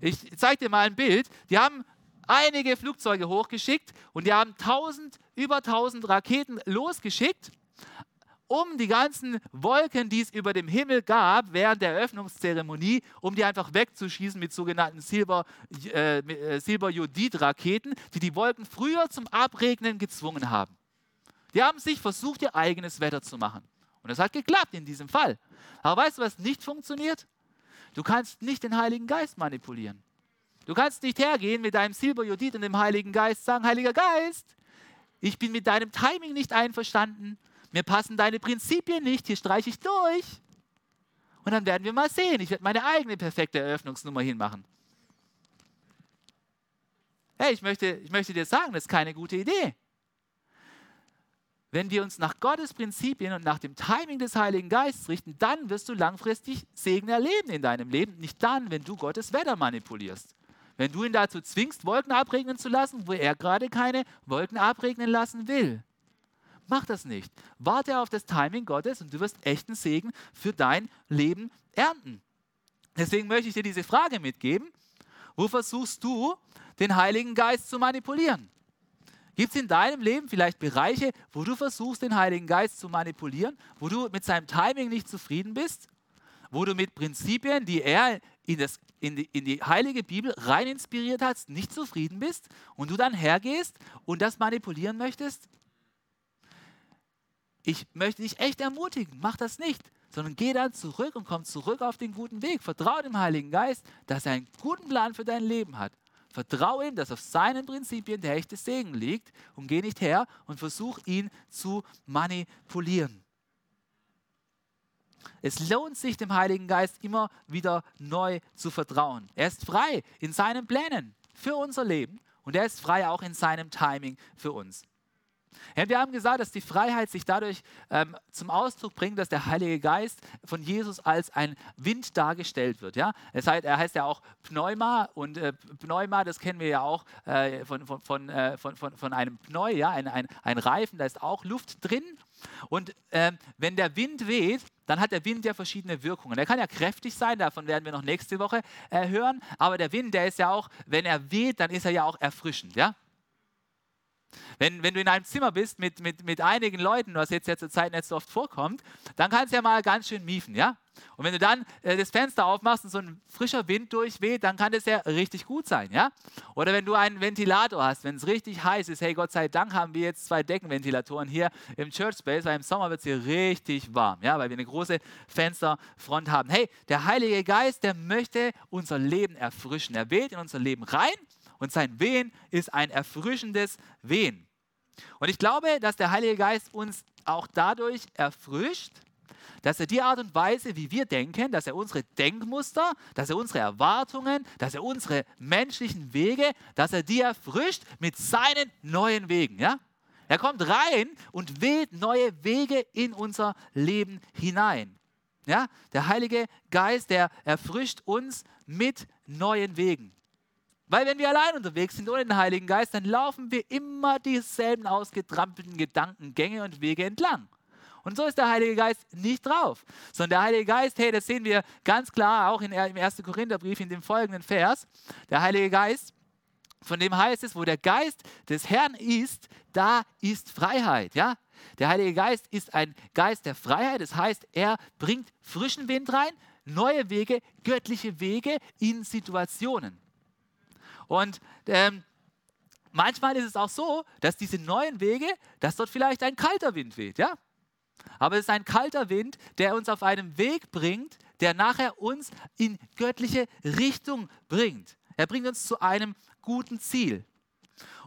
Ich zeige dir mal ein Bild. Die haben einige Flugzeuge hochgeschickt und die haben 1000, über 1000 Raketen losgeschickt, um die ganzen Wolken, die es über dem Himmel gab, während der Eröffnungszeremonie, um die einfach wegzuschießen mit sogenannten Silber-Jodid-Raketen, äh, äh die die Wolken früher zum Abregnen gezwungen haben. Die haben sich versucht, ihr eigenes Wetter zu machen. Und das hat geklappt in diesem Fall. Aber weißt du, was nicht funktioniert? Du kannst nicht den Heiligen Geist manipulieren. Du kannst nicht hergehen mit deinem Silberjodid und dem Heiligen Geist sagen, Heiliger Geist, ich bin mit deinem Timing nicht einverstanden, mir passen deine Prinzipien nicht, hier streiche ich durch. Und dann werden wir mal sehen, ich werde meine eigene perfekte Eröffnungsnummer hinmachen. Hey, ich möchte, ich möchte dir sagen, das ist keine gute Idee. Wenn wir uns nach Gottes Prinzipien und nach dem Timing des Heiligen Geistes richten, dann wirst du langfristig Segen erleben in deinem Leben. Nicht dann, wenn du Gottes Wetter manipulierst. Wenn du ihn dazu zwingst, Wolken abregnen zu lassen, wo er gerade keine Wolken abregnen lassen will. Mach das nicht. Warte auf das Timing Gottes und du wirst echten Segen für dein Leben ernten. Deswegen möchte ich dir diese Frage mitgeben. Wo versuchst du, den Heiligen Geist zu manipulieren? Gibt es in deinem Leben vielleicht Bereiche, wo du versuchst, den Heiligen Geist zu manipulieren, wo du mit seinem Timing nicht zufrieden bist, wo du mit Prinzipien, die er in, das, in, die, in die heilige Bibel rein inspiriert hat, nicht zufrieden bist und du dann hergehst und das manipulieren möchtest? Ich möchte dich echt ermutigen, mach das nicht, sondern geh dann zurück und komm zurück auf den guten Weg. Vertraue dem Heiligen Geist, dass er einen guten Plan für dein Leben hat. Vertraue ihm, dass auf seinen Prinzipien der echte Segen liegt und geh nicht her und versuch ihn zu manipulieren. Es lohnt sich, dem Heiligen Geist immer wieder neu zu vertrauen. Er ist frei in seinen Plänen für unser Leben und er ist frei auch in seinem Timing für uns. Ja, wir haben gesagt, dass die Freiheit sich dadurch ähm, zum Ausdruck bringt, dass der Heilige Geist von Jesus als ein Wind dargestellt wird. Ja? Das heißt, er heißt ja auch Pneuma und äh, Pneuma, das kennen wir ja auch äh, von, von, von, äh, von, von, von einem Pneu, ja? ein, ein, ein Reifen, da ist auch Luft drin. Und ähm, wenn der Wind weht, dann hat der Wind ja verschiedene Wirkungen. Der kann ja kräftig sein, davon werden wir noch nächste Woche äh, hören. Aber der Wind, der ist ja auch, wenn er weht, dann ist er ja auch erfrischend. Ja? Wenn, wenn du in einem Zimmer bist mit, mit, mit einigen Leuten, was jetzt ja zur Zeit nicht so oft vorkommt, dann kann es ja mal ganz schön miefen, ja? Und wenn du dann äh, das Fenster aufmachst und so ein frischer Wind durchweht, dann kann das ja richtig gut sein, ja? Oder wenn du einen Ventilator hast, wenn es richtig heiß ist, hey Gott sei Dank haben wir jetzt zwei Deckenventilatoren hier im Church Space, weil im Sommer wird es hier richtig warm, ja? Weil wir eine große Fensterfront haben. Hey, der Heilige Geist, der möchte unser Leben erfrischen. Er weht in unser Leben rein und sein Wehen ist ein erfrischendes Wehen. Und ich glaube, dass der Heilige Geist uns auch dadurch erfrischt, dass er die Art und Weise, wie wir denken, dass er unsere Denkmuster, dass er unsere Erwartungen, dass er unsere menschlichen Wege, dass er die erfrischt mit seinen neuen Wegen. Ja? Er kommt rein und wählt neue Wege in unser Leben hinein. Ja? Der Heilige Geist, der erfrischt uns mit neuen Wegen. Weil wenn wir allein unterwegs sind ohne den Heiligen Geist, dann laufen wir immer dieselben ausgetrampelten Gedankengänge und Wege entlang. Und so ist der Heilige Geist nicht drauf, sondern der Heilige Geist, hey, das sehen wir ganz klar auch in, im 1. Korintherbrief in dem folgenden Vers. Der Heilige Geist, von dem heißt es, wo der Geist des Herrn ist, da ist Freiheit. Ja? Der Heilige Geist ist ein Geist der Freiheit, das heißt, er bringt frischen Wind rein, neue Wege, göttliche Wege in Situationen. Und ähm, manchmal ist es auch so, dass diese neuen Wege, dass dort vielleicht ein kalter Wind weht, ja? Aber es ist ein kalter Wind, der uns auf einem Weg bringt, der nachher uns in göttliche Richtung bringt. Er bringt uns zu einem guten Ziel.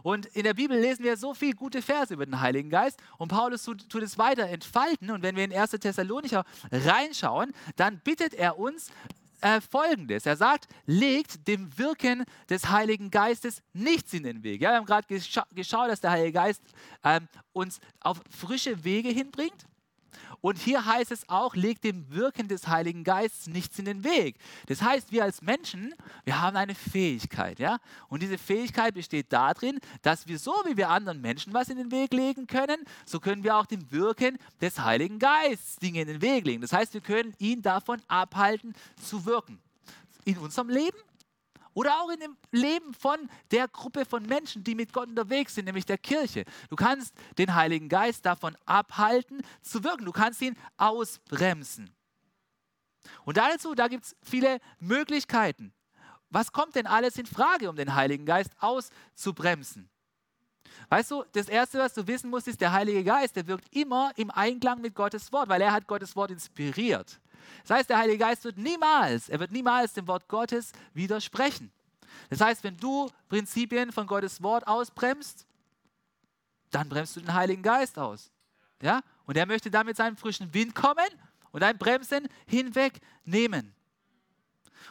Und in der Bibel lesen wir so viele gute Verse über den Heiligen Geist und Paulus tut, tut, es weiter entfalten. Und wenn wir in 1. Thessalonicher reinschauen, dann bittet er uns, äh, Folgendes. Er sagt, legt dem Wirken des Heiligen Geistes nichts in den Weg. Ja, wir haben gerade gescha geschaut, dass der Heilige Geist ähm, uns auf frische Wege hinbringt. Und hier heißt es auch, legt dem Wirken des Heiligen Geistes nichts in den Weg. Das heißt, wir als Menschen, wir haben eine Fähigkeit, ja? Und diese Fähigkeit besteht darin, dass wir so wie wir anderen Menschen was in den Weg legen können, so können wir auch dem Wirken des Heiligen Geistes Dinge in den Weg legen. Das heißt, wir können ihn davon abhalten zu wirken. in unserem Leben oder auch in dem Leben von der Gruppe von Menschen, die mit Gott unterwegs sind, nämlich der Kirche. Du kannst den Heiligen Geist davon abhalten zu wirken. Du kannst ihn ausbremsen. Und dazu, da gibt es viele Möglichkeiten. Was kommt denn alles in Frage, um den Heiligen Geist auszubremsen? Weißt du, das Erste, was du wissen musst, ist, der Heilige Geist, der wirkt immer im Einklang mit Gottes Wort, weil er hat Gottes Wort inspiriert. Das heißt, der Heilige Geist wird niemals, er wird niemals dem Wort Gottes widersprechen. Das heißt, wenn du Prinzipien von Gottes Wort ausbremst, dann bremst du den Heiligen Geist aus. Ja? Und er möchte dann mit seinem frischen Wind kommen und dein Bremsen hinwegnehmen.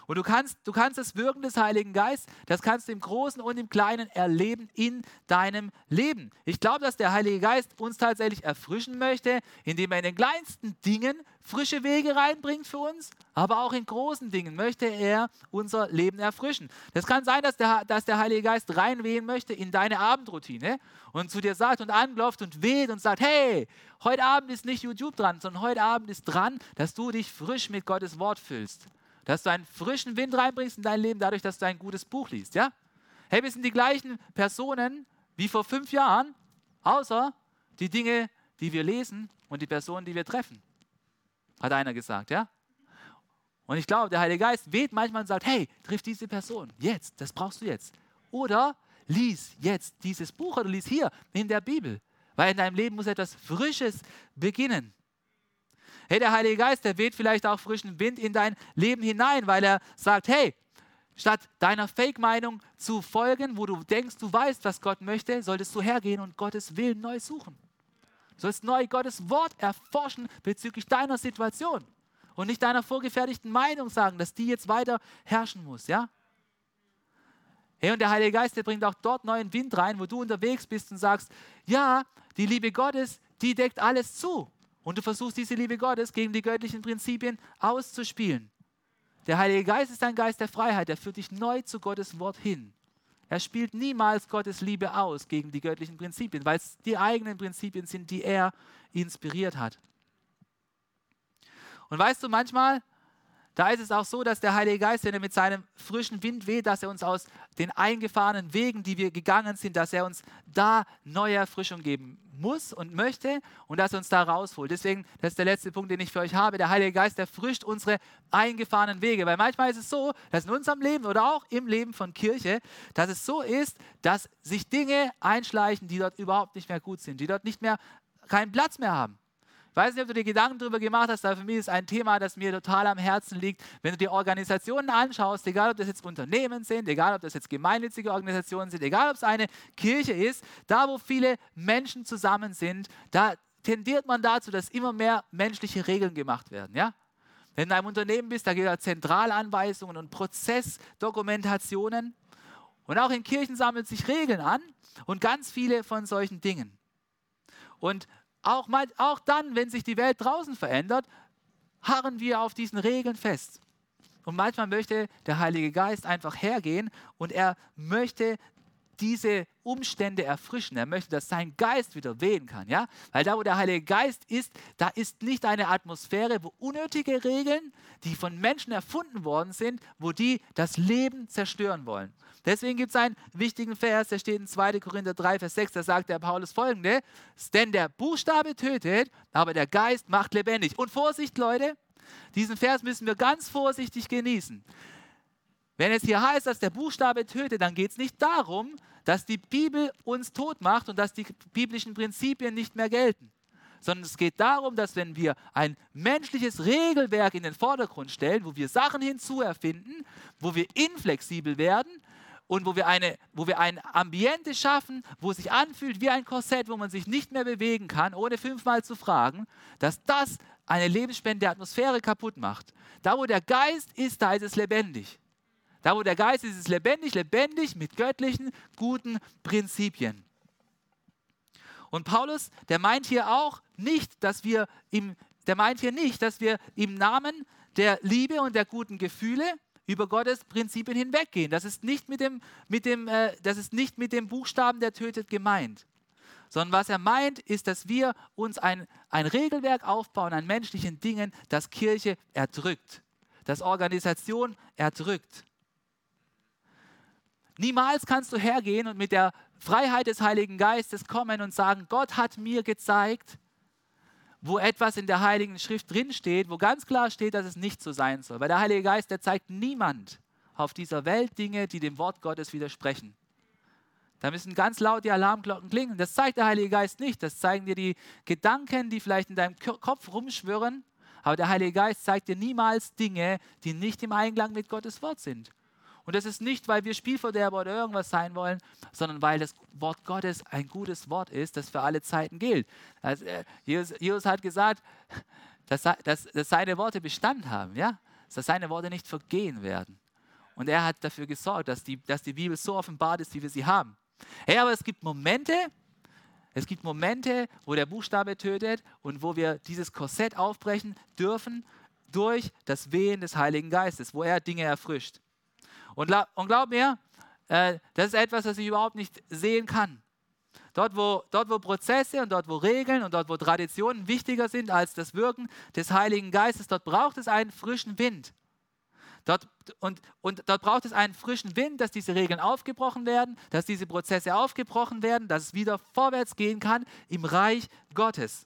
Und du kannst, du kannst das Wirken des Heiligen Geistes, das kannst du im Großen und im Kleinen erleben in deinem Leben. Ich glaube, dass der Heilige Geist uns tatsächlich erfrischen möchte, indem er in den kleinsten Dingen frische Wege reinbringt für uns, aber auch in großen Dingen möchte er unser Leben erfrischen. Das kann sein, dass der, dass der Heilige Geist reinwehen möchte in deine Abendroutine und zu dir sagt und anklopft und weht und sagt, hey, heute Abend ist nicht YouTube dran, sondern heute Abend ist dran, dass du dich frisch mit Gottes Wort füllst dass du einen frischen Wind reinbringst in dein Leben, dadurch, dass du ein gutes Buch liest. Ja? Hey, wir sind die gleichen Personen wie vor fünf Jahren, außer die Dinge, die wir lesen und die Personen, die wir treffen. Hat einer gesagt, ja? Und ich glaube, der Heilige Geist weht manchmal und sagt, hey, triff diese Person, jetzt, das brauchst du jetzt. Oder lies jetzt dieses Buch oder lies hier in der Bibel, weil in deinem Leben muss etwas Frisches beginnen. Hey, der Heilige Geist, der weht vielleicht auch frischen Wind in dein Leben hinein, weil er sagt, hey, statt deiner Fake-Meinung zu folgen, wo du denkst, du weißt, was Gott möchte, solltest du hergehen und Gottes Willen neu suchen. Du sollst neu Gottes Wort erforschen bezüglich deiner Situation und nicht deiner vorgefertigten Meinung sagen, dass die jetzt weiter herrschen muss, ja? Hey, und der Heilige Geist, der bringt auch dort neuen Wind rein, wo du unterwegs bist und sagst, ja, die Liebe Gottes, die deckt alles zu. Und du versuchst diese Liebe Gottes gegen die göttlichen Prinzipien auszuspielen. Der Heilige Geist ist ein Geist der Freiheit, der führt dich neu zu Gottes Wort hin. Er spielt niemals Gottes Liebe aus gegen die göttlichen Prinzipien, weil es die eigenen Prinzipien sind, die er inspiriert hat. Und weißt du, manchmal, da ist es auch so, dass der Heilige Geist, wenn er mit seinem frischen Wind weht, dass er uns aus den eingefahrenen Wegen, die wir gegangen sind, dass er uns da neue Erfrischung geben muss und möchte und dass er uns da rausholt. Deswegen, das ist der letzte Punkt, den ich für euch habe. Der Heilige Geist erfrischt unsere eingefahrenen Wege. Weil manchmal ist es so, dass in unserem Leben oder auch im Leben von Kirche, dass es so ist, dass sich Dinge einschleichen, die dort überhaupt nicht mehr gut sind, die dort nicht mehr keinen Platz mehr haben weiß nicht, ob du dir Gedanken darüber gemacht hast, aber für mich ist ein Thema, das mir total am Herzen liegt. Wenn du dir Organisationen anschaust, egal ob das jetzt Unternehmen sind, egal ob das jetzt gemeinnützige Organisationen sind, egal ob es eine Kirche ist, da wo viele Menschen zusammen sind, da tendiert man dazu, dass immer mehr menschliche Regeln gemacht werden. Ja? Wenn du in einem Unternehmen bist, da gibt es Zentralanweisungen und Prozessdokumentationen. Und auch in Kirchen sammeln sich Regeln an und ganz viele von solchen Dingen. Und auch, mal, auch dann, wenn sich die Welt draußen verändert, harren wir auf diesen Regeln fest. Und manchmal möchte der Heilige Geist einfach hergehen und er möchte diese Umstände erfrischen. Er möchte, dass sein Geist wieder wehen kann. Ja? Weil da, wo der Heilige Geist ist, da ist nicht eine Atmosphäre, wo unnötige Regeln, die von Menschen erfunden worden sind, wo die das Leben zerstören wollen. Deswegen gibt es einen wichtigen Vers, der steht in 2. Korinther 3, Vers 6, da sagt der Paulus folgende, denn der Buchstabe tötet, aber der Geist macht lebendig. Und Vorsicht, Leute, diesen Vers müssen wir ganz vorsichtig genießen. Wenn es hier heißt, dass der Buchstabe tötet, dann geht es nicht darum, dass die Bibel uns tot macht und dass die biblischen Prinzipien nicht mehr gelten sondern es geht darum, dass wenn wir ein menschliches Regelwerk in den Vordergrund stellen, wo wir Sachen hinzuerfinden, wo wir inflexibel werden, und wo wir, eine, wo wir ein Ambiente schaffen, wo es sich anfühlt wie ein Korsett, wo man sich nicht mehr bewegen kann, ohne fünfmal zu fragen, dass das eine lebensspendende Atmosphäre kaputt macht. Da, wo der Geist ist, da ist es lebendig. Da, wo der Geist ist, ist es lebendig, lebendig mit göttlichen, guten Prinzipien. Und Paulus, der meint hier auch nicht, dass wir im, der meint hier nicht, dass wir im Namen der Liebe und der guten Gefühle über Gottes Prinzipien hinweggehen. Das ist nicht mit dem, mit dem, äh, das ist nicht mit dem Buchstaben, der tötet, gemeint. Sondern was er meint, ist, dass wir uns ein, ein Regelwerk aufbauen an menschlichen Dingen, das Kirche erdrückt. das Organisation erdrückt. Niemals kannst du hergehen und mit der Freiheit des Heiligen Geistes kommen und sagen, Gott hat mir gezeigt, wo etwas in der Heiligen Schrift drinsteht, wo ganz klar steht, dass es nicht so sein soll. Weil der Heilige Geist, der zeigt niemand auf dieser Welt Dinge, die dem Wort Gottes widersprechen. Da müssen ganz laut die Alarmglocken klingen. Das zeigt der Heilige Geist nicht. Das zeigen dir die Gedanken, die vielleicht in deinem Kopf rumschwirren. Aber der Heilige Geist zeigt dir niemals Dinge, die nicht im Einklang mit Gottes Wort sind. Und das ist nicht, weil wir Spielverderber oder irgendwas sein wollen, sondern weil das Wort Gottes ein gutes Wort ist, das für alle Zeiten gilt. Also, äh, Jesus, Jesus, hat gesagt, dass, dass, dass, seine Worte Bestand haben, ja? dass seine Worte nicht vergehen werden. Und er hat dafür gesorgt, dass die, dass die Bibel so offenbart ist, wie wir sie haben. Hey, aber es gibt Momente, es gibt Momente, wo der Buchstabe tötet und wo wir dieses Korsett aufbrechen dürfen durch das Wehen des Heiligen Geistes, wo er Dinge erfrischt. Und, und glaub mir, äh, das ist etwas, das ich überhaupt nicht sehen kann. Dort wo, dort, wo Prozesse und dort, wo Regeln und dort, wo Traditionen wichtiger sind als das Wirken des Heiligen Geistes, dort braucht es einen frischen Wind. Dort, und, und dort braucht es einen frischen Wind, dass diese Regeln aufgebrochen werden, dass diese Prozesse aufgebrochen werden, dass es wieder vorwärts gehen kann im Reich Gottes.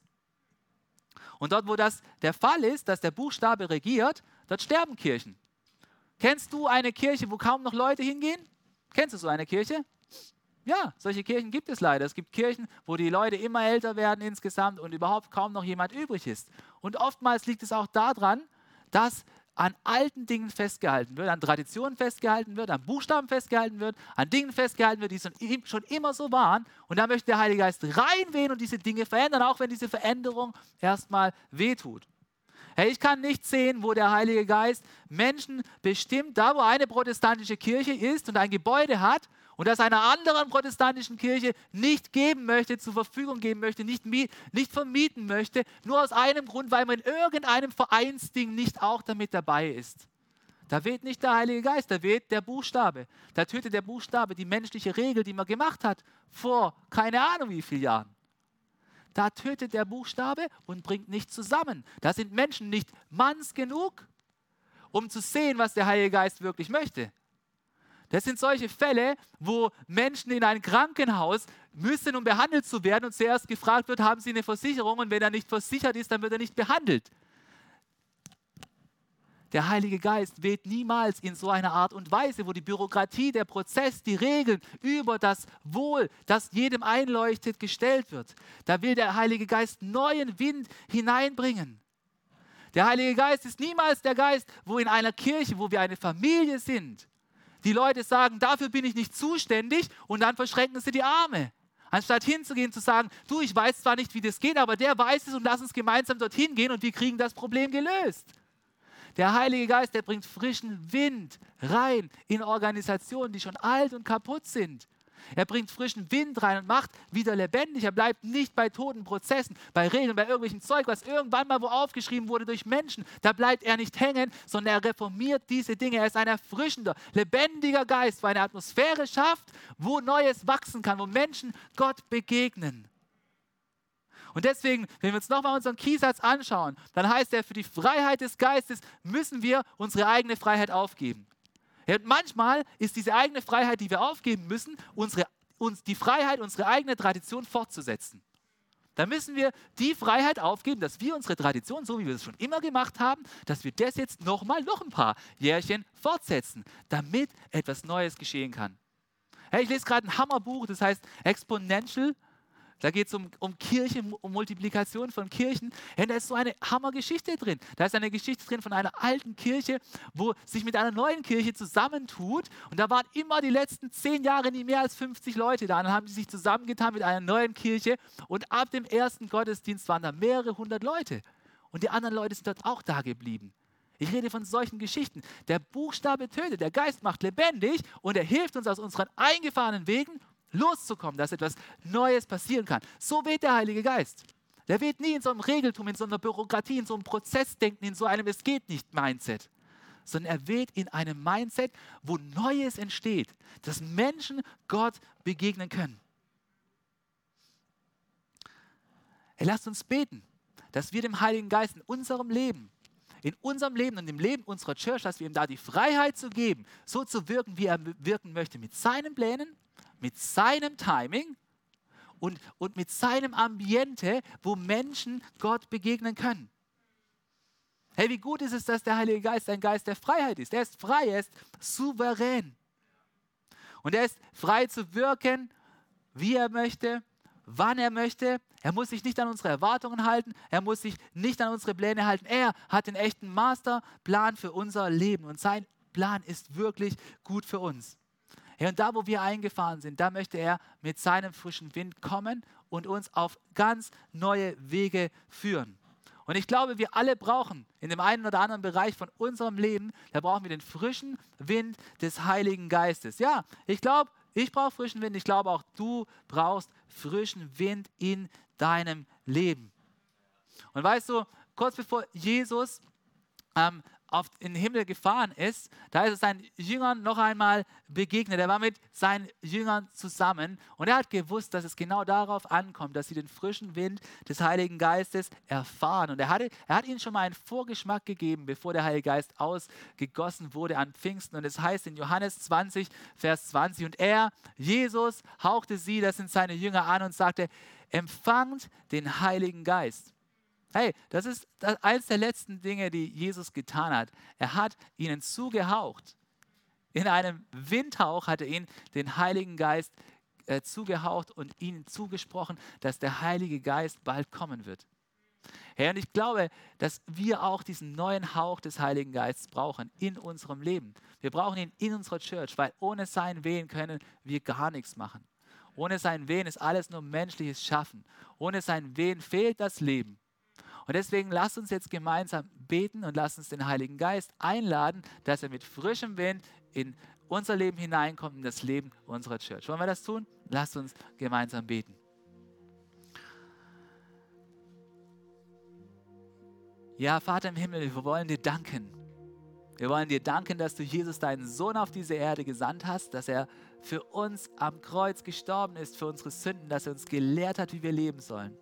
Und dort, wo das der Fall ist, dass der Buchstabe regiert, dort sterben Kirchen. Kennst du eine Kirche, wo kaum noch Leute hingehen? Kennst du so eine Kirche? Ja, solche Kirchen gibt es leider. Es gibt Kirchen, wo die Leute immer älter werden insgesamt und überhaupt kaum noch jemand übrig ist. Und oftmals liegt es auch daran, dass an alten Dingen festgehalten wird, an Traditionen festgehalten wird, an Buchstaben festgehalten wird, an Dingen festgehalten wird, die schon immer so waren. Und da möchte der Heilige Geist reinwehen und diese Dinge verändern, auch wenn diese Veränderung erstmal wehtut. Hey, ich kann nicht sehen, wo der Heilige Geist Menschen bestimmt, da wo eine protestantische Kirche ist und ein Gebäude hat und das einer anderen protestantischen Kirche nicht geben möchte, zur Verfügung geben möchte, nicht, nicht vermieten möchte, nur aus einem Grund, weil man in irgendeinem Vereinsding nicht auch damit dabei ist. Da weht nicht der Heilige Geist, da weht der Buchstabe. Da tötet der Buchstabe die menschliche Regel, die man gemacht hat vor keine Ahnung wie vielen Jahren. Da tötet der Buchstabe und bringt nicht zusammen. Da sind Menschen nicht manns genug, um zu sehen, was der Heilige Geist wirklich möchte. Das sind solche Fälle, wo Menschen in ein Krankenhaus müssen, um behandelt zu werden und zuerst gefragt wird, haben sie eine Versicherung und wenn er nicht versichert ist, dann wird er nicht behandelt. Der Heilige Geist weht niemals in so einer Art und Weise, wo die Bürokratie, der Prozess, die Regeln über das Wohl, das jedem einleuchtet, gestellt wird. Da will der Heilige Geist neuen Wind hineinbringen. Der Heilige Geist ist niemals der Geist, wo in einer Kirche, wo wir eine Familie sind, die Leute sagen, dafür bin ich nicht zuständig und dann verschränken sie die Arme. Anstatt hinzugehen zu sagen, du, ich weiß zwar nicht, wie das geht, aber der weiß es und lass uns gemeinsam dorthin gehen und wir kriegen das Problem gelöst. Der Heilige Geist, der bringt frischen Wind rein in Organisationen, die schon alt und kaputt sind. Er bringt frischen Wind rein und macht wieder lebendig. Er bleibt nicht bei toten Prozessen, bei Regeln, bei irgendwelchem Zeug, was irgendwann mal wo aufgeschrieben wurde durch Menschen. Da bleibt er nicht hängen, sondern er reformiert diese Dinge. Er ist ein erfrischender, lebendiger Geist, wo eine Atmosphäre schafft, wo Neues wachsen kann, wo Menschen Gott begegnen. Und deswegen, wenn wir uns nochmal unseren Kiesatz anschauen, dann heißt er, für die Freiheit des Geistes müssen wir unsere eigene Freiheit aufgeben. Ja, manchmal ist diese eigene Freiheit, die wir aufgeben müssen, unsere, uns, die Freiheit, unsere eigene Tradition fortzusetzen. Da müssen wir die Freiheit aufgeben, dass wir unsere Tradition, so wie wir es schon immer gemacht haben, dass wir das jetzt nochmal noch ein paar Jährchen fortsetzen, damit etwas Neues geschehen kann. Hey, ich lese gerade ein Hammerbuch, das heißt Exponential da geht es um, um Kirche, um Multiplikation von Kirchen. Ja, da ist so eine Hammergeschichte drin. Da ist eine Geschichte drin von einer alten Kirche, wo sich mit einer neuen Kirche zusammentut. Und da waren immer die letzten zehn Jahre nie mehr als 50 Leute da. Und dann haben sie sich zusammengetan mit einer neuen Kirche. Und ab dem ersten Gottesdienst waren da mehrere hundert Leute. Und die anderen Leute sind dort auch da geblieben. Ich rede von solchen Geschichten. Der Buchstabe tötet, der Geist macht lebendig und er hilft uns aus unseren eingefahrenen Wegen loszukommen, dass etwas Neues passieren kann. So weht der Heilige Geist. Der weht nie in so einem Regeltum, in so einer Bürokratie, in so einem Prozessdenken, in so einem Es geht nicht Mindset, sondern er weht in einem Mindset, wo Neues entsteht, dass Menschen Gott begegnen können. Hey, lasst uns beten, dass wir dem Heiligen Geist in unserem Leben, in unserem Leben und im Leben unserer Church, dass wir ihm da die Freiheit zu geben, so zu wirken, wie er wirken möchte, mit seinen Plänen, mit seinem Timing und, und mit seinem Ambiente, wo Menschen Gott begegnen können. Hey, wie gut ist es, dass der Heilige Geist ein Geist der Freiheit ist. Er ist frei, er ist souverän. Und er ist frei zu wirken, wie er möchte, wann er möchte. Er muss sich nicht an unsere Erwartungen halten. Er muss sich nicht an unsere Pläne halten. Er hat den echten Masterplan für unser Leben. Und sein Plan ist wirklich gut für uns. Ja, und da, wo wir eingefahren sind, da möchte er mit seinem frischen Wind kommen und uns auf ganz neue Wege führen. Und ich glaube, wir alle brauchen in dem einen oder anderen Bereich von unserem Leben, da brauchen wir den frischen Wind des Heiligen Geistes. Ja, ich glaube, ich brauche frischen Wind. Ich glaube, auch du brauchst frischen Wind in deinem Leben. Und weißt du, kurz bevor Jesus ähm, auf in den Himmel gefahren ist, da ist er seinen Jüngern noch einmal begegnet. Er war mit seinen Jüngern zusammen und er hat gewusst, dass es genau darauf ankommt, dass sie den frischen Wind des Heiligen Geistes erfahren. Und er, hatte, er hat ihnen schon mal einen Vorgeschmack gegeben, bevor der Heilige Geist ausgegossen wurde an Pfingsten. Und es heißt in Johannes 20, Vers 20, und er, Jesus, hauchte sie, das sind seine Jünger, an und sagte, empfangt den Heiligen Geist. Hey, das ist eines der letzten Dinge, die Jesus getan hat. Er hat ihnen zugehaucht. In einem Windhauch hat er ihnen den Heiligen Geist äh, zugehaucht und ihnen zugesprochen, dass der Heilige Geist bald kommen wird. Hey, und ich glaube, dass wir auch diesen neuen Hauch des Heiligen Geistes brauchen in unserem Leben. Wir brauchen ihn in unserer Church, weil ohne sein Wehen können wir gar nichts machen. Ohne sein Wehen ist alles nur menschliches Schaffen. Ohne sein Wehen fehlt das Leben. Und deswegen lasst uns jetzt gemeinsam beten und lasst uns den Heiligen Geist einladen, dass er mit frischem Wind in unser Leben hineinkommt, in das Leben unserer Church. Wollen wir das tun? Lasst uns gemeinsam beten. Ja, Vater im Himmel, wir wollen dir danken. Wir wollen dir danken, dass du Jesus, deinen Sohn, auf diese Erde gesandt hast, dass er für uns am Kreuz gestorben ist, für unsere Sünden, dass er uns gelehrt hat, wie wir leben sollen.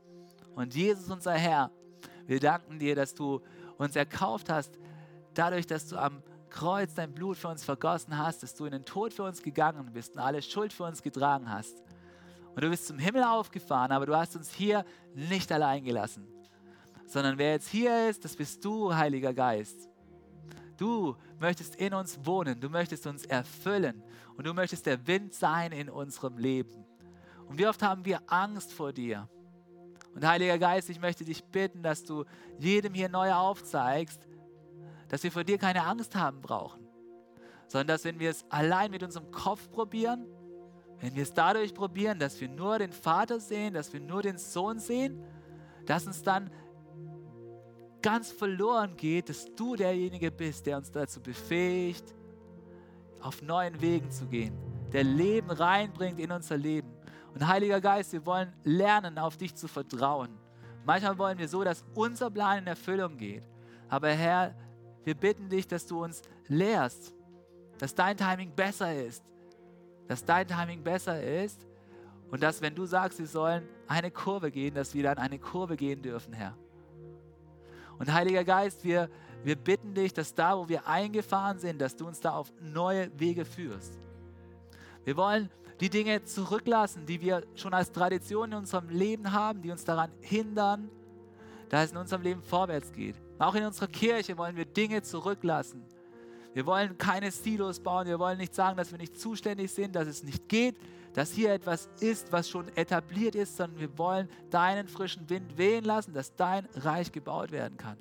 Und Jesus, unser Herr, wir danken dir, dass du uns erkauft hast, dadurch, dass du am Kreuz dein Blut für uns vergossen hast, dass du in den Tod für uns gegangen bist und alle Schuld für uns getragen hast. Und du bist zum Himmel aufgefahren, aber du hast uns hier nicht allein gelassen, sondern wer jetzt hier ist, das bist du, Heiliger Geist. Du möchtest in uns wohnen, du möchtest uns erfüllen und du möchtest der Wind sein in unserem Leben. Und wie oft haben wir Angst vor dir? Und Heiliger Geist, ich möchte dich bitten, dass du jedem hier neu aufzeigst, dass wir vor dir keine Angst haben brauchen, sondern dass wenn wir es allein mit unserem Kopf probieren, wenn wir es dadurch probieren, dass wir nur den Vater sehen, dass wir nur den Sohn sehen, dass uns dann ganz verloren geht, dass du derjenige bist, der uns dazu befähigt, auf neuen Wegen zu gehen, der Leben reinbringt in unser Leben. Und Heiliger Geist, wir wollen lernen, auf dich zu vertrauen. Manchmal wollen wir so, dass unser Plan in Erfüllung geht. Aber Herr, wir bitten dich, dass du uns lehrst, dass dein Timing besser ist. Dass dein Timing besser ist und dass, wenn du sagst, wir sollen eine Kurve gehen, dass wir dann eine Kurve gehen dürfen, Herr. Und Heiliger Geist, wir, wir bitten dich, dass da, wo wir eingefahren sind, dass du uns da auf neue Wege führst. Wir wollen die Dinge zurücklassen, die wir schon als Tradition in unserem Leben haben, die uns daran hindern, dass es in unserem Leben vorwärts geht. Auch in unserer Kirche wollen wir Dinge zurücklassen. Wir wollen keine Silos bauen. Wir wollen nicht sagen, dass wir nicht zuständig sind, dass es nicht geht, dass hier etwas ist, was schon etabliert ist, sondern wir wollen deinen frischen Wind wehen lassen, dass dein Reich gebaut werden kann.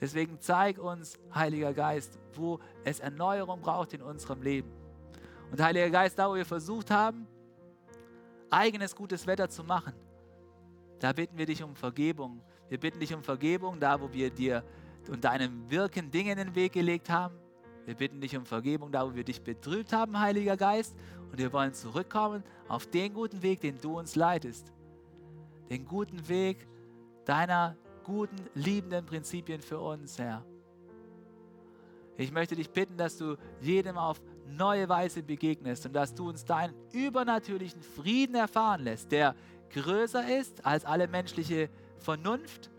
Deswegen zeig uns, Heiliger Geist, wo es Erneuerung braucht in unserem Leben. Und Heiliger Geist, da wo wir versucht haben, eigenes gutes Wetter zu machen, da bitten wir dich um Vergebung. Wir bitten dich um Vergebung, da wo wir dir und deinem Wirken Dinge in den Weg gelegt haben. Wir bitten dich um Vergebung, da wo wir dich betrübt haben, Heiliger Geist. Und wir wollen zurückkommen auf den guten Weg, den du uns leitest. Den guten Weg deiner guten, liebenden Prinzipien für uns, Herr. Ich möchte dich bitten, dass du jedem auf neue Weise begegnest und dass du uns deinen übernatürlichen Frieden erfahren lässt, der größer ist als alle menschliche Vernunft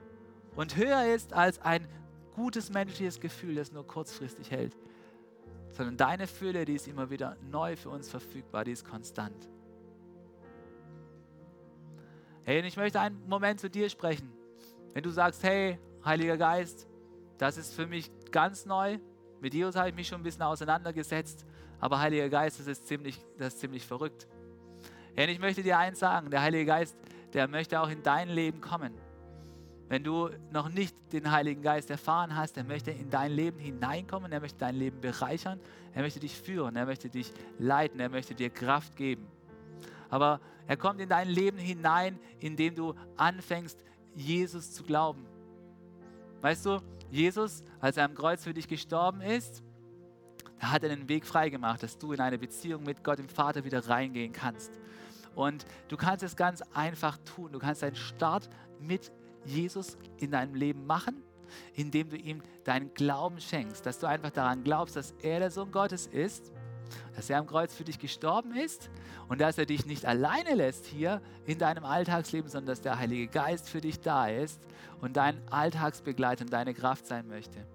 und höher ist als ein gutes menschliches Gefühl, das nur kurzfristig hält, sondern deine Fülle, die ist immer wieder neu für uns verfügbar, die ist konstant. Hey, und ich möchte einen Moment zu dir sprechen. Wenn du sagst, hey, Heiliger Geist, das ist für mich ganz neu. Mit Jesus habe ich mich schon ein bisschen auseinandergesetzt, aber Heiliger Geist, das ist ziemlich, das ist ziemlich verrückt. Und ich möchte dir eins sagen, der Heilige Geist, der möchte auch in dein Leben kommen. Wenn du noch nicht den Heiligen Geist erfahren hast, er möchte in dein Leben hineinkommen, er möchte dein Leben bereichern, er möchte dich führen, er möchte dich leiten, er möchte dir Kraft geben. Aber er kommt in dein Leben hinein, indem du anfängst, Jesus zu glauben. Weißt du, Jesus, als er am Kreuz für dich gestorben ist, da hat er den Weg freigemacht, dass du in eine Beziehung mit Gott, dem Vater, wieder reingehen kannst. Und du kannst es ganz einfach tun. Du kannst einen Start mit Jesus in deinem Leben machen, indem du ihm deinen Glauben schenkst, dass du einfach daran glaubst, dass er der Sohn Gottes ist, dass er am Kreuz für dich gestorben ist und dass er dich nicht alleine lässt hier in deinem Alltagsleben, sondern dass der Heilige Geist für dich da ist und dein Alltagsbegleiter und deine Kraft sein möchte.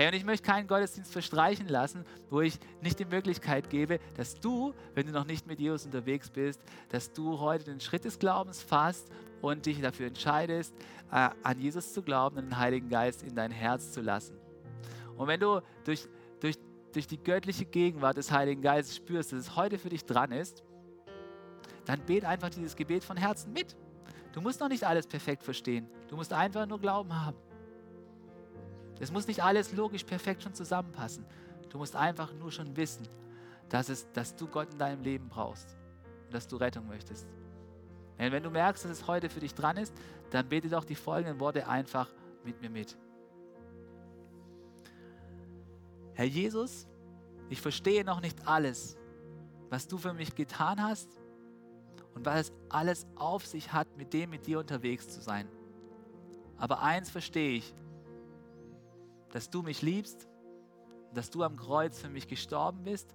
Hey, und ich möchte keinen Gottesdienst verstreichen lassen, wo ich nicht die Möglichkeit gebe, dass du, wenn du noch nicht mit Jesus unterwegs bist, dass du heute den Schritt des Glaubens fasst und dich dafür entscheidest, äh, an Jesus zu glauben und den Heiligen Geist in dein Herz zu lassen. Und wenn du durch, durch, durch die göttliche Gegenwart des Heiligen Geistes spürst, dass es heute für dich dran ist, dann bet einfach dieses Gebet von Herzen mit. Du musst noch nicht alles perfekt verstehen. Du musst einfach nur Glauben haben. Es muss nicht alles logisch perfekt schon zusammenpassen. Du musst einfach nur schon wissen, dass, es, dass du Gott in deinem Leben brauchst und dass du Rettung möchtest. Denn wenn du merkst, dass es heute für dich dran ist, dann bete doch die folgenden Worte einfach mit mir mit. Herr Jesus, ich verstehe noch nicht alles, was du für mich getan hast und was es alles auf sich hat, mit dem mit dir unterwegs zu sein. Aber eins verstehe ich, dass du mich liebst, dass du am Kreuz für mich gestorben bist,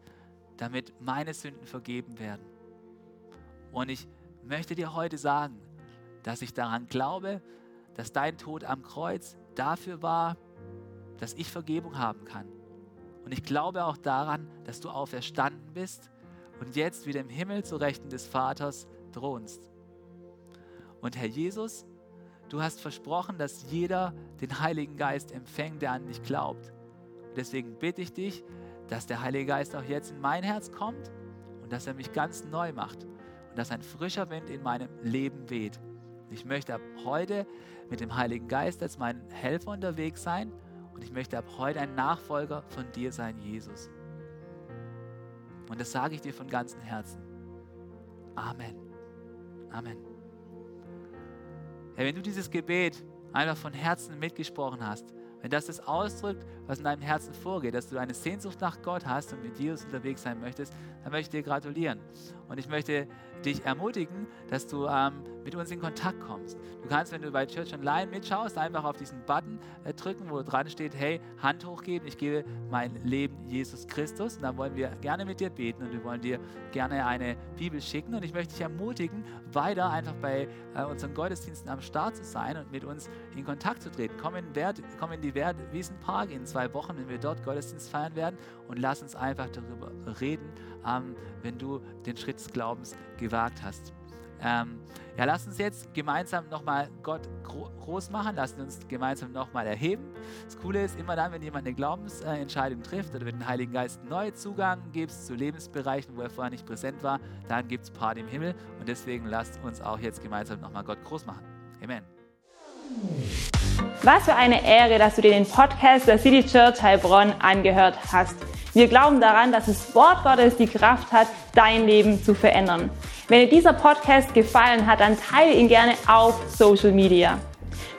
damit meine Sünden vergeben werden. Und ich möchte dir heute sagen, dass ich daran glaube, dass dein Tod am Kreuz dafür war, dass ich Vergebung haben kann. Und ich glaube auch daran, dass du auferstanden bist und jetzt wieder im Himmel zu Rechten des Vaters thronst. Und Herr Jesus, Du hast versprochen, dass jeder den Heiligen Geist empfängt, der an dich glaubt. Und deswegen bitte ich dich, dass der Heilige Geist auch jetzt in mein Herz kommt und dass er mich ganz neu macht und dass ein frischer Wind in meinem Leben weht. Ich möchte ab heute mit dem Heiligen Geist als mein Helfer unterwegs sein und ich möchte ab heute ein Nachfolger von dir sein, Jesus. Und das sage ich dir von ganzem Herzen. Amen. Amen. Herr, wenn du dieses Gebet einfach von Herzen mitgesprochen hast, wenn das das ausdrückt, was in deinem Herzen vorgeht, dass du eine Sehnsucht nach Gott hast und mit Jesus unterwegs sein möchtest, dann möchte ich dir gratulieren. Und ich möchte dich ermutigen, dass du ähm, mit uns in Kontakt kommst. Du kannst, wenn du bei Church Online mitschaust, einfach auf diesen Button äh, drücken, wo dran steht, hey, Hand hochgeben, ich gebe mein Leben Jesus Christus. Und dann wollen wir gerne mit dir beten und wir wollen dir gerne eine Bibel schicken. Und ich möchte dich ermutigen, weiter einfach bei äh, unseren Gottesdiensten am Start zu sein und mit uns in Kontakt zu treten. Komm in, Wert, komm in die Wiesenpark in zwei Wochen, wenn wir dort Gottesdienst feiern werden und lass uns einfach darüber reden, ähm, wenn du den Schritt des Glaubens gewagt hast. Ähm, ja, lass uns jetzt gemeinsam nochmal Gott groß machen, lass uns gemeinsam nochmal erheben. Das Coole ist, immer dann, wenn jemand eine Glaubensentscheidung trifft oder wenn den Heiligen Geist neuen Zugang gibst zu Lebensbereichen, wo er vorher nicht präsent war, dann gibt es Party im Himmel und deswegen lasst uns auch jetzt gemeinsam nochmal Gott groß machen. Amen. Was für eine Ehre, dass du dir den Podcast der City Church Heilbronn angehört hast. Wir glauben daran, dass das Wort Gottes die Kraft hat, dein Leben zu verändern. Wenn dir dieser Podcast gefallen hat, dann teile ihn gerne auf Social Media.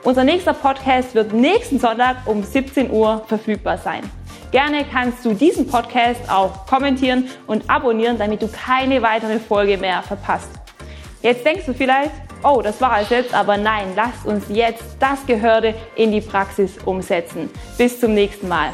Unser nächster Podcast wird nächsten Sonntag um 17 Uhr verfügbar sein. Gerne kannst du diesen Podcast auch kommentieren und abonnieren, damit du keine weitere Folge mehr verpasst. Jetzt denkst du vielleicht, oh, das war es jetzt, aber nein, lasst uns jetzt das Gehörte in die Praxis umsetzen. Bis zum nächsten Mal.